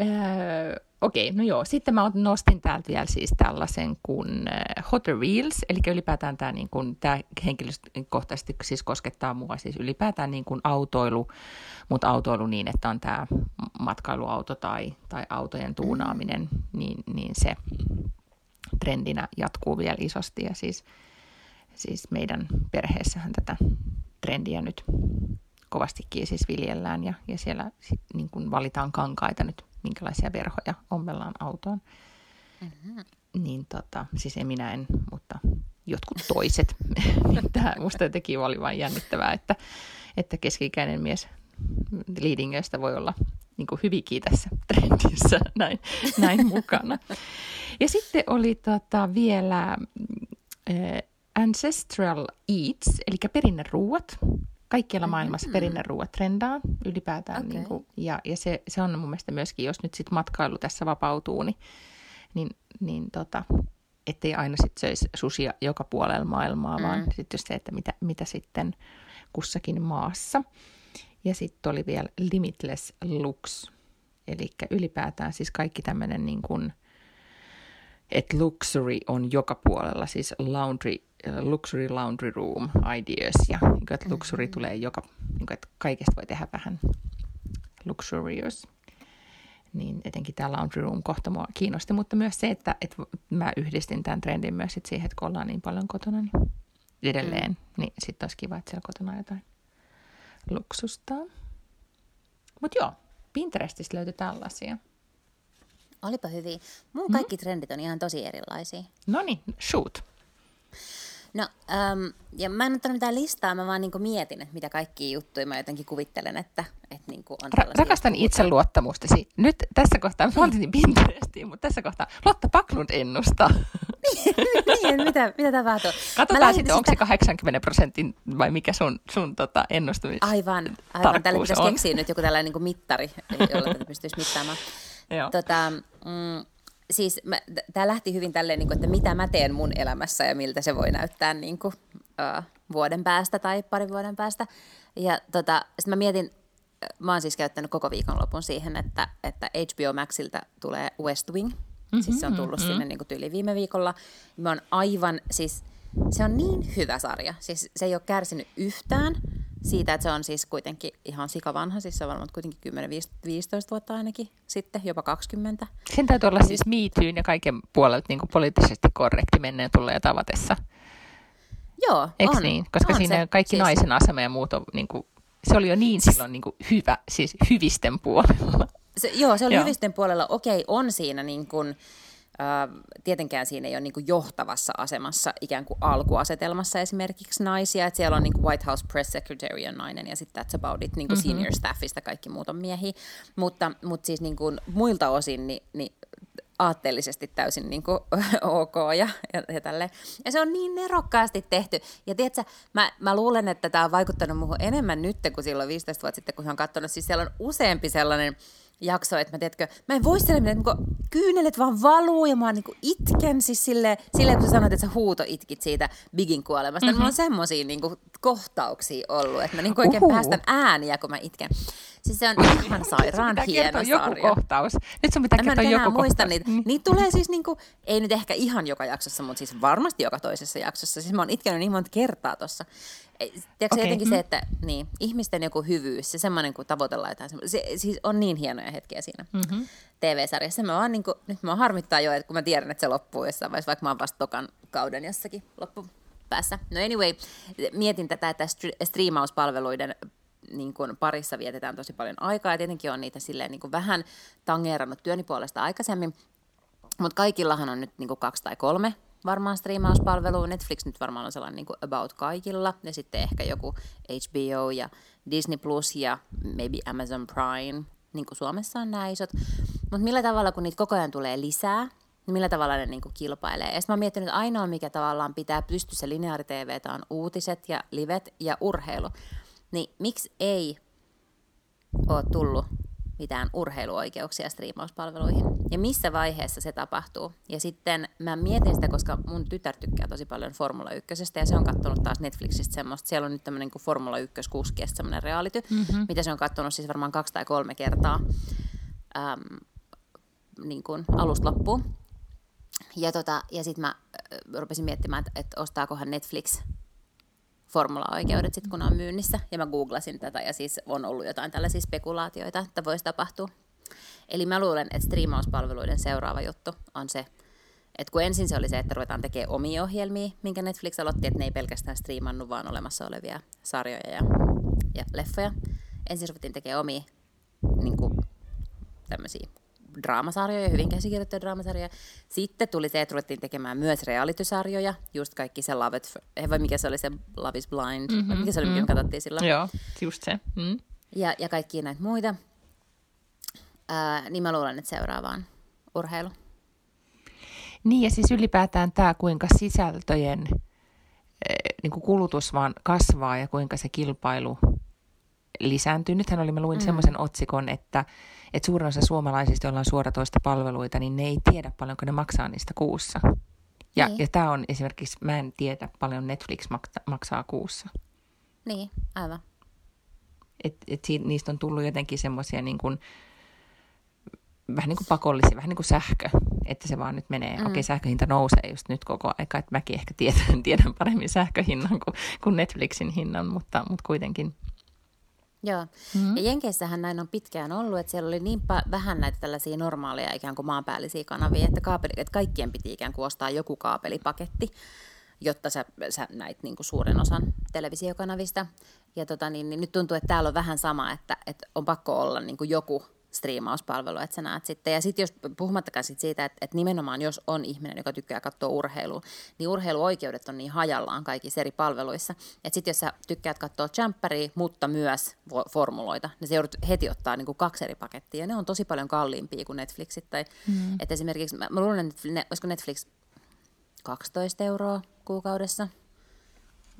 Öö, Okei, no joo. Sitten mä nostin täältä vielä siis tällaisen kuin äh, Hotter Wheels, eli ylipäätään tämä niin kuin, tämä henkilökohtaisesti siis koskettaa mua siis ylipäätään niin kuin autoilu, mutta autoilu niin, että on tämä matkailuauto tai, tai autojen tuunaaminen, niin, niin se trendinä jatkuu vielä isosti ja siis, siis meidän perheessähän tätä trendiä nyt kovastikin siis viljellään ja, ja siellä niin kuin valitaan kankaita nyt, minkälaisia verhoja ommellaan autoon. Mm-hmm. Niin tota, siis en minä en, mutta jotkut toiset. niin tämä musta jotenkin oli vain jännittävää, että, että keski-ikäinen mies liidingöistä voi olla niin kuin hyvinkin tässä trendissä näin, näin mukana. Ja sitten oli tota vielä äh, Ancestral Eats, eli perinneruuat. Kaikkialla maailmassa perinneruuat trendaa ylipäätään. Okei. Niin kuin, ja ja se, se on mun mielestä myöskin, jos nyt sit matkailu tässä vapautuu, niin, niin, niin tota, ettei aina sit söisi susia joka puolella maailmaa, mm. vaan sitten se, että mitä, mitä sitten kussakin maassa. Ja sitten oli vielä Limitless Looks, eli ylipäätään siis kaikki tämmöinen niin kuin, että luxury on joka puolella, siis laundry, luxury laundry room ideas, ja niin kuin, että luxury mm-hmm. tulee joka, niin kuin, että kaikesta voi tehdä vähän luxurious. Niin etenkin tämä laundry room kohta mua kiinnosti, mutta myös se, että, että mä yhdistin tämän trendin myös sit siihen, että kun ollaan niin paljon kotona, niin edelleen, mm. niin sitten olisi kiva, että siellä kotona on jotain luksusta. Mutta joo, Pinterestistä löytyi tällaisia. Olipa hyviä. Mun kaikki mm. trendit on ihan tosi erilaisia. No niin, shoot. No, äm, ja mä en ottanut mitään listaa, mä vaan niinku mietin, että mitä kaikkia juttuja mä jotenkin kuvittelen, että, että niinku on Ra- rakastan jotka itseluottamustasi. Nyt tässä kohtaa, mä otin Pinterestiin, mutta tässä kohtaa Lotta Paklund ennustaa. niin, mitä, mitä tapahtuu? Katsotaan sitten, onko se 80 prosentin vai mikä sun, sun tota, ennustumis Aivan, aivan. Tälle pitäisi keksiä nyt joku tällainen niin mittari, jolla tätä pystyisi mittaamaan. Tota, mm, siis tämä lähti hyvin tälleen, niin kuin, että mitä mä teen mun elämässä ja miltä se voi näyttää niin kuin, uh, vuoden päästä tai parin vuoden päästä. Ja tota, sitten mä mietin, mä oon siis käyttänyt koko viikonlopun siihen, että, että HBO Maxilta tulee West Wing. Mm-hmm, siis se on tullut mm-hmm. sinne niin kuin tyyli viime viikolla. Mä oon aivan, siis se on niin hyvä sarja. Siis se ei ole kärsinyt yhtään siitä, että se on siis kuitenkin ihan sikavanha, siis se on varmaan kuitenkin 10-15 vuotta ainakin sitten, jopa 20. Sen täytyy olla siis miityyn ja kaiken puolelta niin kuin poliittisesti korrekti menneen tulee tavatessa. Joo, Eks on. niin? Koska on siinä se, kaikki siis... naisen asema ja muut on, niin kuin, se oli jo niin silloin niin kuin hyvä, siis hyvisten puolella. Se, joo, se oli joo. hyvisten puolella. Okei, on siinä niin kuin, tietenkään siinä ei ole niin kuin johtavassa asemassa ikään kuin alkuasetelmassa esimerkiksi naisia, että siellä on niin kuin White House Press Secretary on nainen ja sitten that's about it, niin kuin mm-hmm. senior staffista kaikki muut on miehiä, mutta, mutta siis niin kuin muilta osin niin, niin aatteellisesti täysin niin kuin, ok ja, ja, ja tälle. Ja se on niin nerokkaasti tehty. Ja tiedätkö, mä, mä luulen, että tämä on vaikuttanut muuhun enemmän nyt kuin silloin 15 vuotta sitten, kun hän on katsonut. Siis siellä on useampi sellainen jakso, että mä, tiedätkö, mä en voi sille, että niin kyynelet vaan valuu ja mä niin itken siis sille, sille, kun sä sanoit, että sä huuto itkit siitä Bigin kuolemasta. Mm-hmm. Niin mulla on semmoisia niin kohtauksia ollut, että mä niin oikein Uhu. päästän ääniä, kun mä itken. Siis se on ihan sairaan hieno joku sarja. kohtaus. Nyt sun pitää kertoa joku muista niitä. Mm. Niitä tulee siis niinku, ei nyt ehkä ihan joka jaksossa, mutta siis varmasti joka toisessa jaksossa. Siis mä oon itkenyt niin monta kertaa tossa. Tiedätkö okay. jotenkin mm. se, että niin, ihmisten joku hyvyys, se semmoinen, kun tavoitellaan jotain, se, siis on niin hienoja hetkiä siinä mm-hmm. TV-sarjassa. Mä vaan, niin kuin, nyt mä harmittaa jo, että kun mä tiedän, että se loppuu jossain vaiheessa, vaikka mä oon vasta tokan kauden jossakin loppupäässä. No anyway, mietin tätä, että striimauspalveluiden niin kuin parissa vietetään tosi paljon aikaa, ja tietenkin on niitä silleen niin kuin vähän tangeerannut työni puolesta aikaisemmin, mutta kaikillahan on nyt niin kuin kaksi tai kolme varmaan striimauspalvelu. Netflix nyt varmaan on sellainen niin kuin about kaikilla, ja sitten ehkä joku HBO ja Disney Plus ja maybe Amazon Prime, niin kuin Suomessa on nämä isot. Mutta millä tavalla, kun niitä koko ajan tulee lisää, niin millä tavalla ne niin kuin kilpailee. Ja sitten mä oon miettinyt, että ainoa, mikä tavallaan pitää pystyssä lineaari on uutiset ja livet ja urheilu. Niin miksi ei ole tullut mitään urheiluoikeuksia striimauspalveluihin ja missä vaiheessa se tapahtuu. Ja sitten mä mietin sitä, koska mun tytär tykkää tosi paljon Formula 1 ja se on katsonut taas Netflixistä semmoista. Siellä on nyt tämmöinen kuin Formula 1 kuski semmoinen reality, mm-hmm. mitä se on katsonut siis varmaan kaksi tai kolme kertaa äm, niin kuin alusta loppuun. Ja, tota, ja sitten mä rupesin miettimään, että, että ostaakohan Netflix formula-oikeudet sitten, kun on myynnissä. Ja mä googlasin tätä ja siis on ollut jotain tällaisia spekulaatioita, että voisi tapahtua. Eli mä luulen, että striimauspalveluiden seuraava juttu on se, että kun ensin se oli se, että ruvetaan tekemään omia ohjelmia, minkä Netflix aloitti, että ne ei pelkästään striimannut, vaan olemassa olevia sarjoja ja, ja leffoja. Ensin ruvettiin tekemään omia niin kuin, tämmöisiä draamasarjoja, hyvin käsikirjoittuja draamasarjoja. Sitten tuli se, että ruvettiin tekemään myös realitysarjoja, just kaikki se Love It, eh, vai mikä se oli se Love is Blind, mm-hmm, vai mikä se oli, mm-hmm. mikä me katsottiin silloin. Joo, just se. Mm. Ja, ja kaikki näitä muita. Ää, niin mä luulen, että seuraavaan urheilu. Niin ja siis ylipäätään tämä, kuinka sisältöjen niin kuin kulutus vaan kasvaa ja kuinka se kilpailu lisääntyy. Nythän oli, mä luin mm. semmoisen otsikon, että että suurin osa suomalaisista, joilla on suoratoista palveluita, niin ne ei tiedä paljonko ne maksaa niistä kuussa. Ja, niin. ja tämä on esimerkiksi, mä en tiedä paljon Netflix maksaa kuussa. Niin, aivan. Et, et siitä, niistä on tullut jotenkin semmoisia niin kuin, vähän niin kuin pakollisia, vähän niin kuin sähkö, että se vaan nyt menee. Mm. Okei, sähköhinta nousee just nyt koko aika, että mäkin ehkä tiedän, tiedän paremmin sähköhinnan kuin, kuin Netflixin hinnan, mutta, mutta kuitenkin – Joo, mm-hmm. ja Jenkeissähän näin on pitkään ollut, että siellä oli niin pa- vähän näitä tällaisia normaaleja ikään kuin maanpäällisiä kanavia, että, kaapeli, että kaikkien piti ikään kuin ostaa joku kaapelipaketti, jotta sä, sä näit niin kuin suuren osan televisiokanavista. Ja tota, niin, niin nyt tuntuu, että täällä on vähän sama, että, että on pakko olla niin kuin joku striimauspalvelu, että sä näet sitten. Ja sitten jos, puhumattakaan sit siitä, että, että nimenomaan jos on ihminen, joka tykkää katsoa urheilua, niin urheiluoikeudet on niin hajallaan kaikissa eri palveluissa. Että sitten jos sä tykkäät katsoa jamperia, mutta myös formuloita, niin se joudut heti ottaa niin kuin kaksi eri pakettia. Ja ne on tosi paljon kalliimpia kuin Netflixit. Tai, mm. että esimerkiksi, mä, mä luulen, että ne, olisiko Netflix 12 euroa kuukaudessa.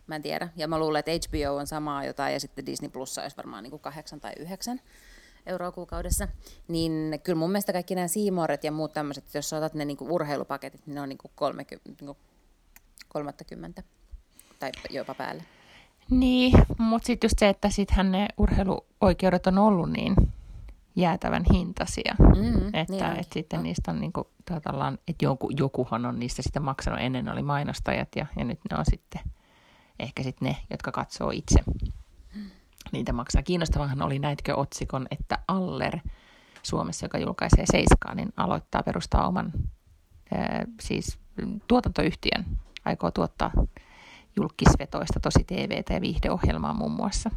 Mä en tiedä. Ja mä luulen, että HBO on samaa jotain ja sitten Disney Plus olisi varmaan niin kuin 8 tai 9 euroa kuukaudessa. Niin kyllä mun mielestä kaikki nämä Seamoret ja muut tämmöiset, jos otat ne niin kuin urheilupaketit, niin ne on niin kuin 30, niin kuin 30 tai jopa päälle. Niin, mutta sitten just se, että sittenhän ne urheiluoikeudet on ollut niin jäätävän hintaisia. Mm, että, niin että sitten niistä on niinku, että joku, jokuhan on niistä sitten maksanut. Ennen oli mainostajat ja, ja nyt ne on sitten ehkä sitten ne, jotka katsoo itse. Niitä maksaa. Kiinnostavahan oli näitkö otsikon, että Aller Suomessa, joka julkaisee Seiskaa, niin aloittaa perustaa oman ää, siis tuotantoyhtiön. Aikoo tuottaa julkisvetoista tosi TV- ja viihdeohjelmaa muun muassa.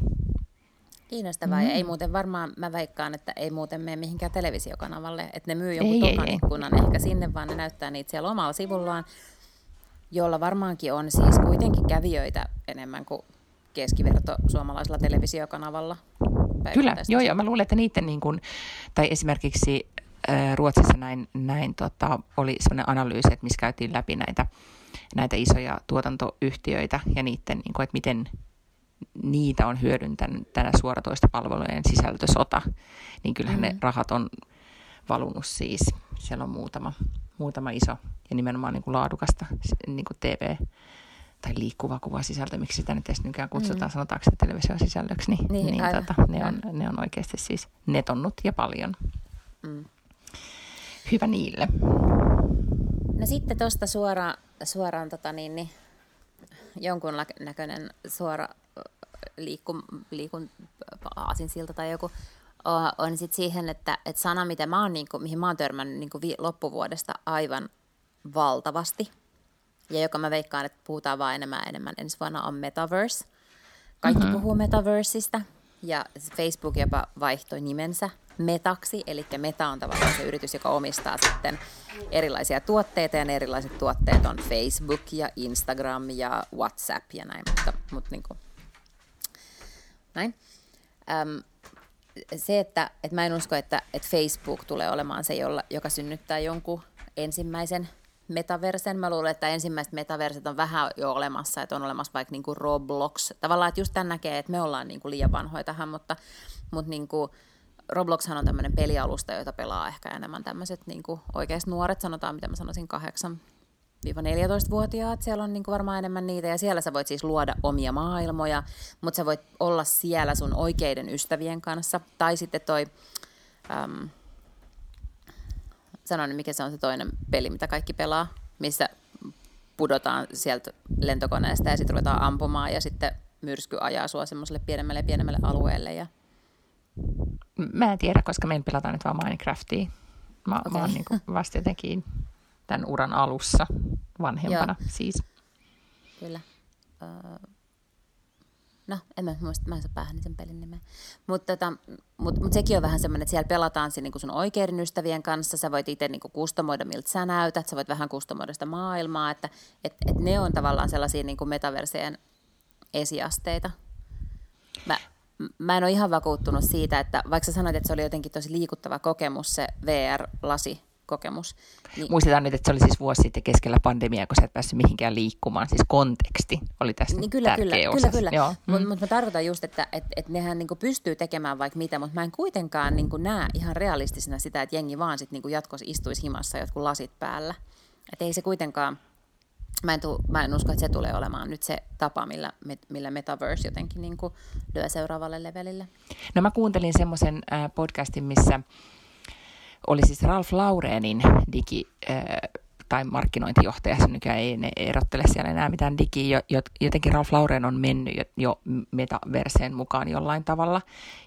Kiinnostavaa. Mm. Ja ei muuten varmaan, mä väikkaan, että ei muuten mene mihinkään televisiokanavalle. Että ne myy jonkun tokan ikkunan ehkä sinne, vaan ne näyttää niitä siellä omalla sivullaan, jolla varmaankin on siis kuitenkin kävijöitä enemmän kuin keskiverto suomalaisella televisiokanavalla. Kyllä, joo, joo. Mä luulen, että niiden, niin kuin, tai esimerkiksi äh, Ruotsissa näin, näin tota, oli sellainen analyysi, että missä käytiin läpi näitä, näitä isoja tuotantoyhtiöitä ja niiden, niin kuin, että miten niitä on hyödyntänyt tänä suoratoistopalvelujen sisältösota, niin kyllähän mm. ne rahat on valunut siis. Siellä on muutama, muutama iso ja nimenomaan niin kuin laadukasta niin kuin TV- tai liikkuva kuva sisältö, miksi sitä nyt edes nykyään kutsutaan, mm. sanotaanko se televisiosisällöksi, niin, niin, niin tota, ne, on, ne on oikeasti siis netonnut ja paljon. Mm. Hyvä niille. No sitten tuosta suora, suoraan tota niin, niin, jonkun näköinen suora liikun, liikun aasinsilta tai joku, on sitten siihen, että, että sana, mitä mä oon, niin kuin, mihin mä oon törmännyt niin kuin loppuvuodesta aivan valtavasti, ja joka mä veikkaan, että puhutaan vaan enemmän ja enemmän ensi vuonna, on metaverse. Kaikki mm-hmm. puhuu metaverseista, ja Facebook jopa vaihtoi nimensä Metaksi, eli Meta on tavallaan se yritys, joka omistaa sitten erilaisia tuotteita, ja ne erilaiset tuotteet on Facebook ja Instagram ja WhatsApp ja näin, mutta, mutta niin kuin, näin. Öm, se, että, että mä en usko, että, että Facebook tulee olemaan se, jolla, joka synnyttää jonkun ensimmäisen metaversen. Mä luulen, että ensimmäiset metaverset on vähän jo olemassa, että on olemassa vaikka niin kuin Roblox. Tavallaan, että just tämän näkee, että me ollaan niin kuin liian vanhoja tähän, mutta, mutta niin kuin Robloxhan on tämmöinen pelialusta, jota pelaa ehkä enemmän tämmöiset niin oikeasti nuoret, sanotaan mitä mä sanoisin, kahdeksan 14-vuotiaat, siellä on niin kuin varmaan enemmän niitä, ja siellä sä voit siis luoda omia maailmoja, mutta sä voit olla siellä sun oikeiden ystävien kanssa, tai sitten toi, äm, sanon, mikä se on se toinen peli, mitä kaikki pelaa, missä pudotaan sieltä lentokoneesta ja sitten ruvetaan ampumaan, ja sitten myrsky ajaa sua semmoiselle pienemmälle ja pienemmälle alueelle. Ja... Mä en tiedä, koska meillä pelataan nyt vaan Minecraftia. Mä, okay. mä oon niin vasta jotenkin tämän uran alussa vanhempana Joo. siis. Kyllä. Uh, no, en mä muista, mä en saa päähän sen pelin nimeä. Mutta tota, mut, mut sekin on vähän semmoinen, että siellä pelataan siinä niin sun oikeiden ystävien kanssa, sä voit itse niin kustomoida, miltä sä näytät, sä voit vähän kustomoida sitä maailmaa, että et, et ne on tavallaan sellaisia niin metaverseen esiasteita. Mä, mä en ole ihan vakuuttunut siitä, että vaikka sä sanoit, että se oli jotenkin tosi liikuttava kokemus se VR-lasi, kokemus. Niin... Muistetaan nyt, että se oli siis vuosi sitten keskellä pandemiaa, kun sä et päässyt mihinkään liikkumaan. Siis konteksti oli tässä niin kyllä, tärkeä kyllä, osa. Kyllä, kyllä. Mm. Mutta mut mä tarkoitan just, että et, et nehän niinku pystyy tekemään vaikka mitä, mutta mä en kuitenkaan niinku näe ihan realistisena sitä, että jengi vaan sit niinku jatkossa istuisi himassa jotkut lasit päällä. Että ei se kuitenkaan, mä en, tuu, mä en usko, että se tulee olemaan nyt se tapa, millä, millä Metaverse jotenkin niinku lyö seuraavalle levelille. No mä kuuntelin semmoisen äh, podcastin, missä oli siis Ralph Laurenin digi, tai markkinointijohtaja, se nykyään ei ne erottele siellä enää mitään digiä, jotenkin Ralph Lauren on mennyt jo, jo metaverseen mukaan jollain tavalla,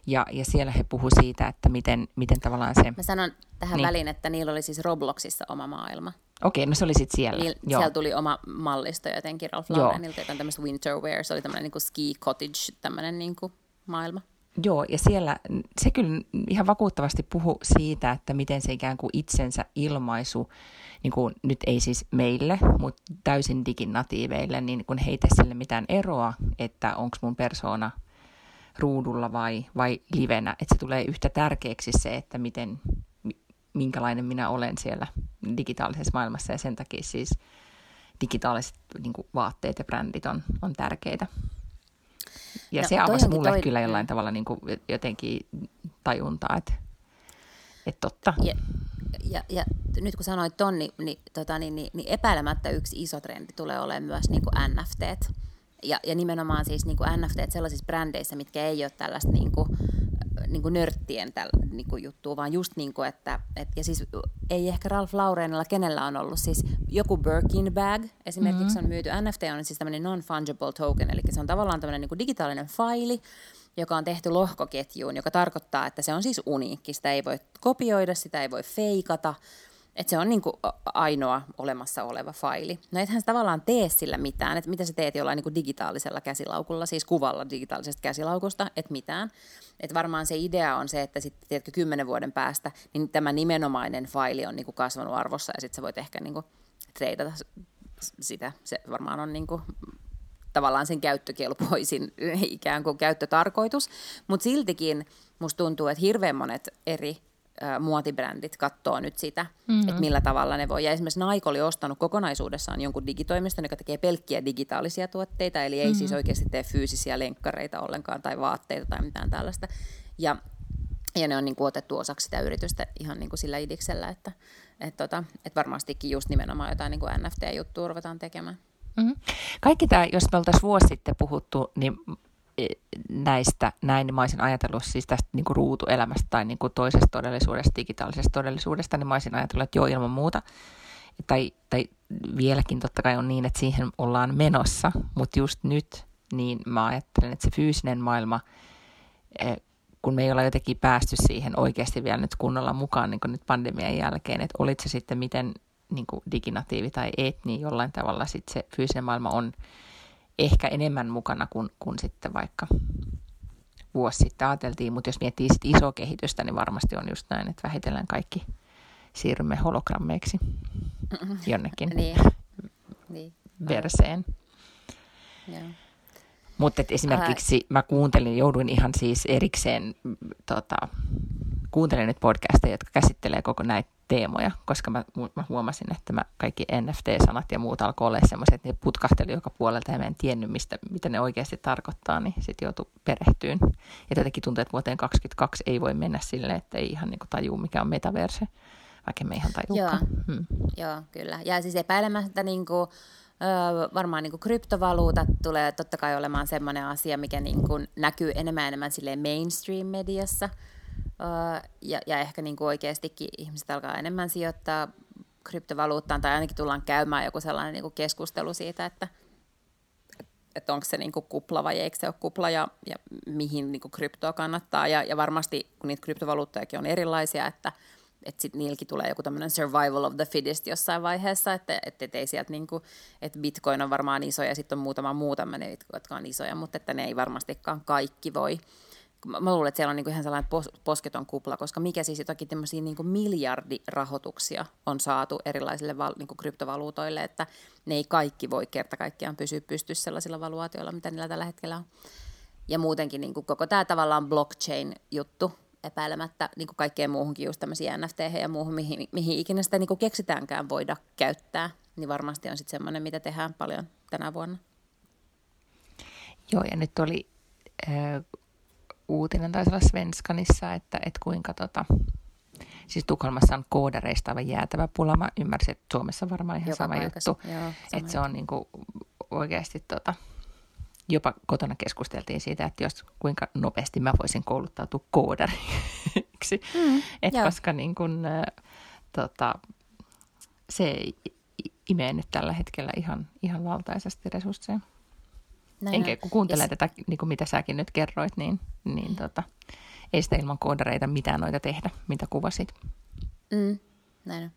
ja, ja siellä he puhu siitä, että miten, miten tavallaan se... Mä sanon tähän niin. väliin, että niillä oli siis Robloxissa oma maailma. Okei, no se oli sitten siellä. Niil, Joo. Siellä tuli oma mallisto jotenkin Ralph Laurenilta, jotain tämmöistä winterwear, se oli tämmöinen niin ski cottage, tämmöinen niin maailma. Joo, ja siellä se kyllä ihan vakuuttavasti puhu siitä, että miten se ikään kuin itsensä ilmaisu, niin kuin nyt ei siis meille, mutta täysin diginatiiveille, niin kun heitä sille mitään eroa, että onko mun persoona ruudulla vai, vai livenä, että se tulee yhtä tärkeäksi se, että miten, minkälainen minä olen siellä digitaalisessa maailmassa ja sen takia siis digitaaliset niin kuin vaatteet ja brändit on, on tärkeitä. Ja No, se avasi onkin mulle toi- kyllä jollain tavalla niin kuin jotenkin tajuntaa, että, että totta. Ja, ja, ja nyt kun sanoit ton, niin, niin, tota, niin, niin, niin epäilemättä yksi iso trendi tulee olemaan myös niin kuin NFTt. Ja, ja nimenomaan siis niin kuin NFTt sellaisissa brändeissä, mitkä ei ole tällaista niin kuin, niin kuin nörttien täl, niin kuin juttua, vaan just niin kuin, että, et, ja siis ei ehkä Ralph Laurenilla, kenellä on ollut siis joku Birkin bag esimerkiksi on myyty. NFT on siis tämmöinen non-fungible token, eli se on tavallaan tämmöinen niin kuin digitaalinen faili, joka on tehty lohkoketjuun, joka tarkoittaa, että se on siis uniikki. Sitä ei voi kopioida, sitä ei voi feikata, että se on niin kuin ainoa olemassa oleva faili. No ethän sä tavallaan tee sillä mitään, että mitä sä teet jollain niin digitaalisella käsilaukulla, siis kuvalla digitaalisesta käsilaukusta, että mitään. Että varmaan se idea on se, että sitten tiedätkö, kymmenen vuoden päästä, niin tämä nimenomainen faili on niin kuin kasvanut arvossa ja sitten sä voit ehkä niin treidata sitä. Se varmaan on niin kuin tavallaan sen käyttökelpoisin ikään kuin käyttötarkoitus, mutta siltikin musta tuntuu, että hirveän monet eri muotibrändit katsoo nyt sitä, mm-hmm. että millä tavalla ne voi. Ja esimerkiksi Nike oli ostanut kokonaisuudessaan jonkun digitoimiston, joka tekee pelkkiä digitaalisia tuotteita, eli ei mm-hmm. siis oikeasti tee fyysisiä lenkkareita ollenkaan tai vaatteita tai mitään tällaista. Ja, ja ne on niin kuin otettu osaksi sitä yritystä ihan niin kuin sillä idiksellä, että et tota, et varmastikin just nimenomaan jotain niin kuin NFT-juttua ruvetaan tekemään. Mm-hmm. Kaikki tämä, jos me oltaisiin vuosi sitten puhuttu, niin näistä, näin, mä olisin ajatellut siis tästä niin kuin ruutuelämästä tai niin kuin toisesta todellisuudesta, digitaalisesta todellisuudesta, niin mä olisin ajatellut, että joo ilman muuta. Tai, tai vieläkin totta kai on niin, että siihen ollaan menossa, mutta just nyt niin mä ajattelen, että se fyysinen maailma, eh, kun me ei olla jotenkin päästy siihen oikeasti vielä nyt kunnolla mukaan niin kuin nyt pandemian jälkeen, että olit se sitten miten niin kuin diginatiivi tai et, niin jollain tavalla sit se fyysinen maailma on ehkä enemmän mukana kuin, kuin sitten vaikka vuosi sitten ajateltiin, mutta jos miettii sit isoa kehitystä, niin varmasti on just näin, että vähitellen kaikki siirrymme hologrammeiksi jonnekin Niin. niin. verseen. Mutta esimerkiksi mä kuuntelin, jouduin ihan siis erikseen, tota, kuuntelin nyt podcasteja, jotka käsittelee koko näitä teemoja, koska mä, mä huomasin, että mä kaikki NFT-sanat ja muut alkoi olla semmoiset, että ne putkahteli joka puolelta ja mä en tiennyt, mistä, mitä ne oikeasti tarkoittaa, niin sitten joutui perehtyyn. Ja jotenkin tuntuu, että vuoteen 2022 ei voi mennä silleen, että ei ihan niinku tajuu, mikä on metaverse, vaikka me ihan tajuukaan. Hmm. Joo, kyllä. Ja siis epäilemättä niin kuin, ö, varmaan niin kryptovaluutat tulee totta kai olemaan semmoinen asia, mikä niin kuin näkyy enemmän enemmän silleen mainstream-mediassa. Ja, ja ehkä niin kuin oikeastikin ihmiset alkaa enemmän sijoittaa kryptovaluuttaan, tai ainakin tullaan käymään joku sellainen niin kuin keskustelu siitä, että että onko se niinku kupla vai eikö se ole kupla ja, ja mihin niinku kryptoa kannattaa. Ja, ja varmasti, kun niitä kryptovaluuttajakin on erilaisia, että että sitten niilläkin tulee joku tämmöinen survival of the fittest jossain vaiheessa, että et, et ei sieltä niinku, että bitcoin on varmaan iso ja sitten on muutama muu tämmöinen, jotka on isoja, mutta että ne ei varmastikaan kaikki voi. Mä, luulen, että siellä on niinku ihan sellainen pos, posketon kupla, koska mikä siis jotakin tämmöisiä niinku miljardirahoituksia on saatu erilaisille val, niinku kryptovaluutoille, että ne ei kaikki voi kerta kaikkiaan pysyä pystyssä sellaisilla valuaatioilla, mitä niillä tällä hetkellä on. Ja muutenkin niin kuin koko tämä tavallaan blockchain-juttu epäilemättä niin kaikkeen muuhunkin, just tämmöisiä NFT ja muuhun, mihin, mihin ikinä sitä niin keksitäänkään voida käyttää, niin varmasti on sitten semmoinen, mitä tehdään paljon tänä vuonna. Joo, ja nyt oli uutinen taisi olla Svenskanissa, että, että kuinka tota, siis Tukholmassa on koodareista aivan jäätävä pula. Mä ymmärsin, että Suomessa varmaan ihan Joka sama paikassa, juttu. joo, sama että se on niin kuin oikeasti tota, jopa kotona keskusteltiin siitä, että jos kuinka nopeasti mä voisin kouluttautua koodariksi. Mm, Et joo. koska niin kun, äh, tota, se imee nyt tällä hetkellä ihan, ihan valtaisesti resursseja. Näin Enkä kun kuuntelee tätä, niin kuin mitä säkin nyt kerroit, niin, niin tota, ei sitä ilman koodareita mitään noita tehdä, mitä kuvasit. Mm, näin on.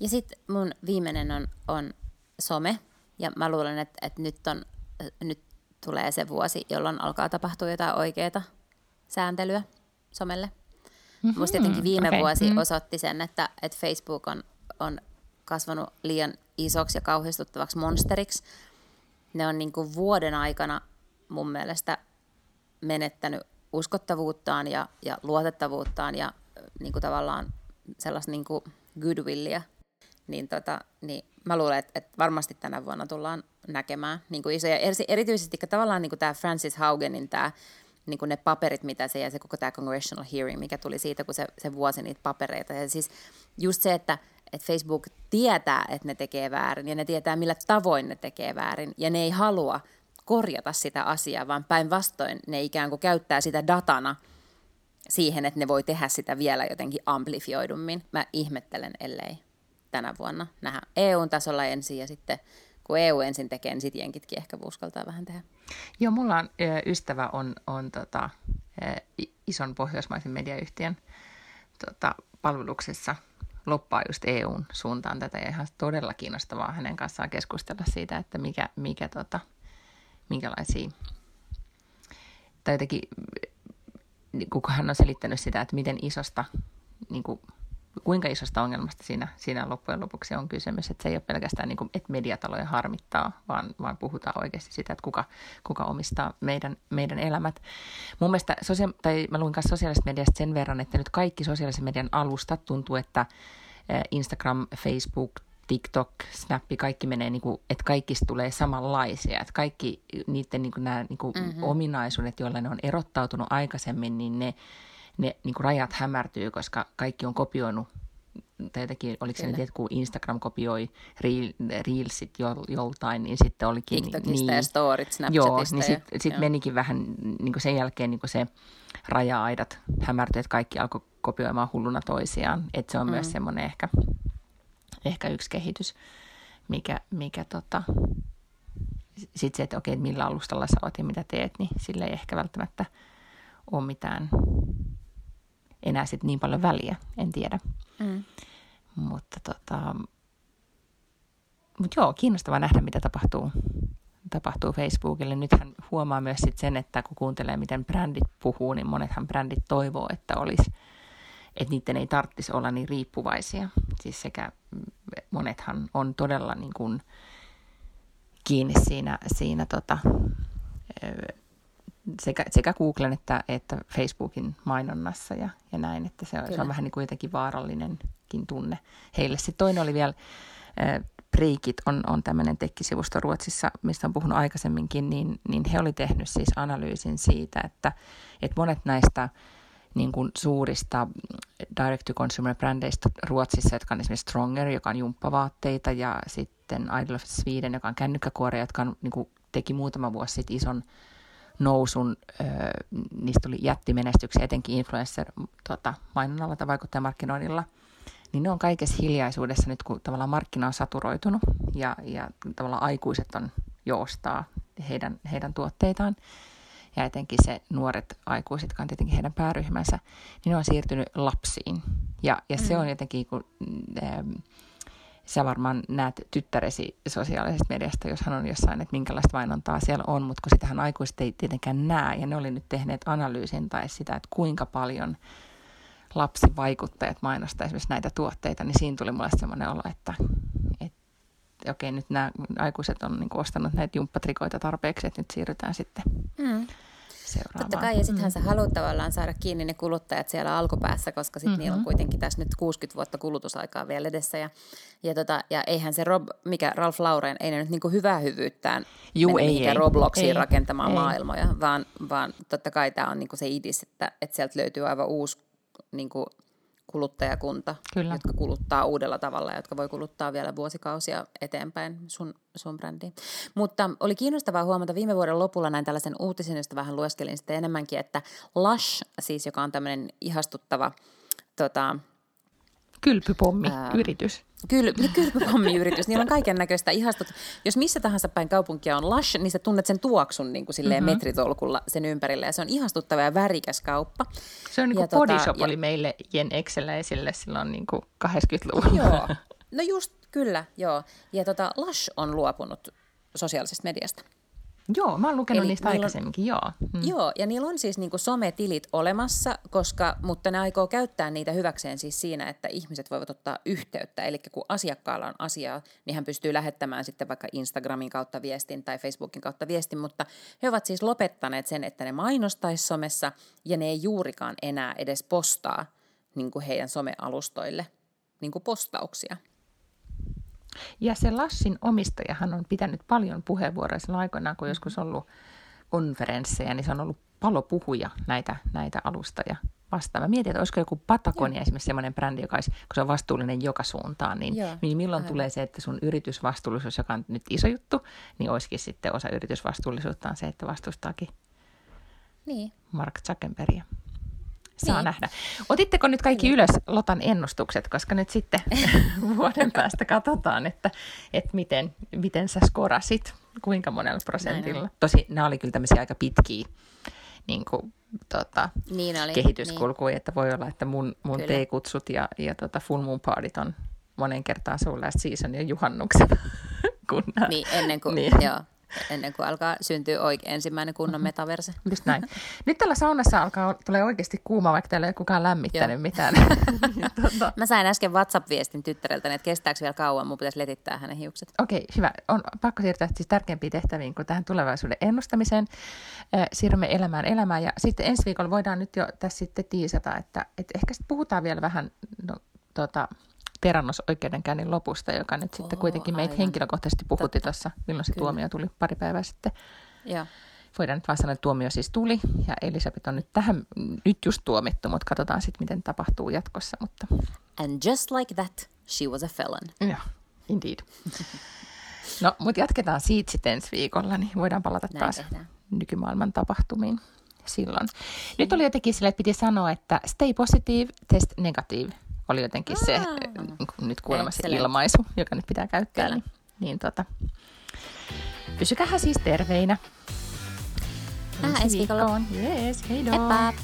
Ja sitten mun viimeinen on, on some. Ja mä luulen, että, että nyt, on, nyt tulee se vuosi, jolloin alkaa tapahtua jotain oikeaa sääntelyä somelle. Mm-hmm. Musta jotenkin viime okay. vuosi mm. mm. osoitti sen, että, että Facebook on, on kasvanut liian isoksi ja kauhistuttavaksi monsteriksi. Ne on niin kuin vuoden aikana mun mielestä menettänyt uskottavuuttaan ja, ja luotettavuuttaan ja niin kuin tavallaan sellaista niin kuin goodwillia niin, tota, niin mä luulen, että, että varmasti tänä vuonna tullaan näkemään niin kuin isoja, erityisesti tavallaan niin kuin tämä Francis Haugenin tämä niin kuin ne paperit, mitä se ja se koko tämä congressional hearing, mikä tuli siitä, kun se, se vuosi niitä papereita. Ja siis just se, että, että Facebook tietää, että ne tekee väärin ja ne tietää, millä tavoin ne tekee väärin ja ne ei halua korjata sitä asiaa, vaan päinvastoin ne ikään kuin käyttää sitä datana siihen, että ne voi tehdä sitä vielä jotenkin amplifioidummin. Mä ihmettelen, ellei tänä vuonna nähdä EU-tasolla ensin ja sitten kun EU ensin tekee, niin sitten jenkitkin ehkä uskaltaa vähän tehdä. Joo, mulla on ystävä on, on tota, ison pohjoismaisen mediayhtiön tota, palveluksessa loppaa just EUn suuntaan. Tätä ja ihan todella kiinnostavaa hänen kanssaan keskustella siitä, että mikä, mikä tota, minkälaisia, tai jotenkin, kun hän on selittänyt sitä, että miten isosta niin kuin, kuinka isosta ongelmasta siinä, siinä loppujen lopuksi on kysymys. Että se ei ole pelkästään niin kuin, että mediataloja harmittaa, vaan, vaan puhutaan oikeasti sitä, että kuka, kuka omistaa meidän, meidän elämät. Mun mielestä, sosia- tai mä luin kanssa sosiaalisesta mediasta sen verran, että nyt kaikki sosiaalisen median alustat tuntuu, että Instagram, Facebook, TikTok, Snappi, kaikki menee, niin kuin, että kaikista tulee samanlaisia. Että kaikki niiden niin kuin, nämä niin kuin mm-hmm. ominaisuudet, joilla ne on erottautunut aikaisemmin, niin ne ne niin kuin rajat hämärtyy, koska kaikki on kopioinut tai jotenkin, oliko Kyllä. se nyt, kun Instagram kopioi reel, Reelsit joltain, niin sitten olikin... TikTokista niin, ja Storit Snapchatista. Joo, niin sitten sit menikin vähän niin kuin sen jälkeen niin kuin se raja-aidat hämärtyi, että kaikki alkoi kopioimaan hulluna toisiaan. Että se on mm. myös semmoinen ehkä, ehkä yksi kehitys, mikä, mikä tota, sitten se, että okei, millä alustalla sä oot ja mitä teet, niin sille ei ehkä välttämättä ole mitään enää sit niin paljon väliä, en tiedä. Mm. Mutta tota, mut joo, kiinnostavaa nähdä, mitä tapahtuu, tapahtuu Facebookille. Nythän huomaa myös sit sen, että kun kuuntelee, miten brändit puhuu, niin monethan brändit toivoo, että olisi että niiden ei tarvitsisi olla niin riippuvaisia. Siis sekä monethan on todella niin kuin kiinni siinä, siinä tota, sekä, sekä Googlen että, että Facebookin mainonnassa ja, ja näin, että se, se on vähän niin kuin jotenkin vaarallinenkin tunne heille. Sitten toinen oli vielä, äh, Breakit on, on tämmöinen tekkisivusto Ruotsissa, mistä on puhunut aikaisemminkin, niin, niin he oli tehnyt siis analyysin siitä, että, että monet näistä niin kuin suurista direct-to-consumer-brändeistä Ruotsissa, jotka on esimerkiksi Stronger, joka on jumppavaatteita, ja sitten Idol of Sweden, joka on kännykkäkuore, jotka on, niin kuin, teki muutama vuosi sitten ison nousun, niistä tuli jättimenestyksiä, etenkin influencer-mainonnalla tota, tai vaikuttajamarkkinoinnilla, niin ne on kaikessa hiljaisuudessa nyt, kun tavallaan markkina on saturoitunut ja, ja tavallaan aikuiset on joostaa heidän, heidän tuotteitaan ja etenkin se nuoret aikuiset, jotka on tietenkin heidän pääryhmänsä, niin ne on siirtynyt lapsiin. Ja, ja se mm. on jotenkin, kun ähm, sä varmaan näet tyttäresi sosiaalisesta mediasta, jos hän on jossain, että minkälaista mainontaa siellä on, mutta kun sitähän aikuiset ei tietenkään näe, ja ne oli nyt tehneet analyysin tai sitä, että kuinka paljon lapsivaikuttajat mainostaa esimerkiksi näitä tuotteita, niin siinä tuli mulle semmoinen olo, että, että okei, nyt nämä aikuiset on niin ostanut näitä jumppatrikoita tarpeeksi, että nyt siirrytään sitten mm seuraavaan. Totta kai, ja sittenhän mm. sä haluat tavallaan saada kiinni ne kuluttajat siellä alkupäässä, koska sitten mm-hmm. niillä on kuitenkin tässä nyt 60 vuotta kulutusaikaa vielä edessä. Ja, ja, tota, ja eihän se Rob, mikä Ralph Lauren, ei ne nyt niinku hyvää hyvyyttään Juu, ei, ei, Robloxiin ei, rakentamaan ei. maailmoja, vaan, vaan totta kai tämä on niinku se idis, että, että sieltä löytyy aivan uusi niinku, kuluttajakunta, Kyllä. jotka kuluttaa uudella tavalla, jotka voi kuluttaa vielä vuosikausia eteenpäin sun, sun brändiin. Mutta oli kiinnostavaa huomata viime vuoden lopulla näin tällaisen uutisen, josta vähän lueskelin sitten enemmänkin, että Lush, siis joka on tämmöinen ihastuttava tota, Kylpypommi-yritys. Kyl, kylpypommiyritys, niillä on kaiken näköistä ihastut. Jos missä tahansa päin kaupunkia on Lush, niin sä tunnet sen tuoksun niin kuin silleen mm-hmm. metritolkulla sen ympärille. Ja se on ihastuttava ja värikäs kauppa. Se on niin kuin Body tota, oli meille Jen Excellä esille silloin niin kuin 80-luvulla. Joo, no just kyllä, joo. Ja tota, Lush on luopunut sosiaalisesta mediasta. Joo, mä oon lukenut Eli niistä aikaisemminkin, on, joo. Mm. Joo, ja niillä on siis niinku sometilit olemassa, koska, mutta ne aikoo käyttää niitä hyväkseen siis siinä, että ihmiset voivat ottaa yhteyttä. Eli kun asiakkaalla on asiaa, niin hän pystyy lähettämään sitten vaikka Instagramin kautta viestin tai Facebookin kautta viestin, mutta he ovat siis lopettaneet sen, että ne mainostaisi somessa, ja ne ei juurikaan enää edes postaa niin kuin heidän somealustoille niin kuin postauksia. Ja se Lassin omistajahan on pitänyt paljon puheenvuoroja sillä aikoinaan, kun joskus ollut konferensseja, niin se on ollut palopuhuja näitä, näitä alustoja vastaan. Mä mietin, että olisiko joku Patagonia Joo. esimerkiksi sellainen brändi, joka olisi, kun se on vastuullinen joka suuntaan, niin, Joo. niin milloin Aivan. tulee se, että sun yritysvastuullisuus, joka on nyt iso juttu, niin olisikin sitten osa yritysvastuullisuutta on se, että vastustaakin niin. Mark Zuckerbergia. Saa niin. nähdä. Otitteko nyt kaikki niin. ylös Lotan ennustukset, koska nyt sitten vuoden päästä katsotaan, että, että miten, miten sä skorasit, kuinka monella prosentilla. Näin Tosi nämä oli kyllä tämmöisiä aika pitkiä niin kuin, tota, niin oli, kehityskulkuja, niin. että voi olla, että mun, mun teekutsut ja, ja tota full moon partit on monen kertaan sun last season ja juhannuksen. kun niin, ennen kuin, niin. joo ennen kuin alkaa syntyä oike- ensimmäinen kunnon metaverse. Just näin. Nyt tällä saunassa alkaa tulee oikeasti kuuma, vaikka täällä ei ole kukaan lämmittänyt Joo. mitään. tuota. Mä sain äsken WhatsApp-viestin tyttäreltä, että kestääkö vielä kauan, mun pitäisi letittää hänen hiukset. Okei, okay, hyvä. On pakko siirtyä siis tärkeimpiin tehtäviin kuin tähän tulevaisuuden ennustamiseen. Siirrymme elämään elämään ja sitten ensi viikolla voidaan nyt jo tässä sitten tiisata, että, että ehkä sitten puhutaan vielä vähän no, tota, terrannosoikeudenkäynnin lopusta, joka nyt sitten kuitenkin meitä aivan. henkilökohtaisesti puhutti tuossa, milloin se Kyllä. tuomio tuli pari päivää sitten. Ja. Voidaan nyt vaan sanoa, että tuomio siis tuli ja Elisabeth on nyt tähän nyt just tuomittu, mutta katsotaan sitten, miten tapahtuu jatkossa. Mutta... And just like that, she was a felon. Joo, indeed. no, mutta jatketaan siitä sitten ensi viikolla, niin voidaan palata Näin taas tehdään. nykymaailman tapahtumiin silloin. Nyt oli jotenkin sille, että piti sanoa, että stay positive, test negative – oli jotenkin se äh, nyt kuulemma se ilmaisu, joka nyt pitää käyttää. Niin, niin tota, pysykää siis terveinä. Nähdään ensi viikolla. Yes, heidoo. Heippa!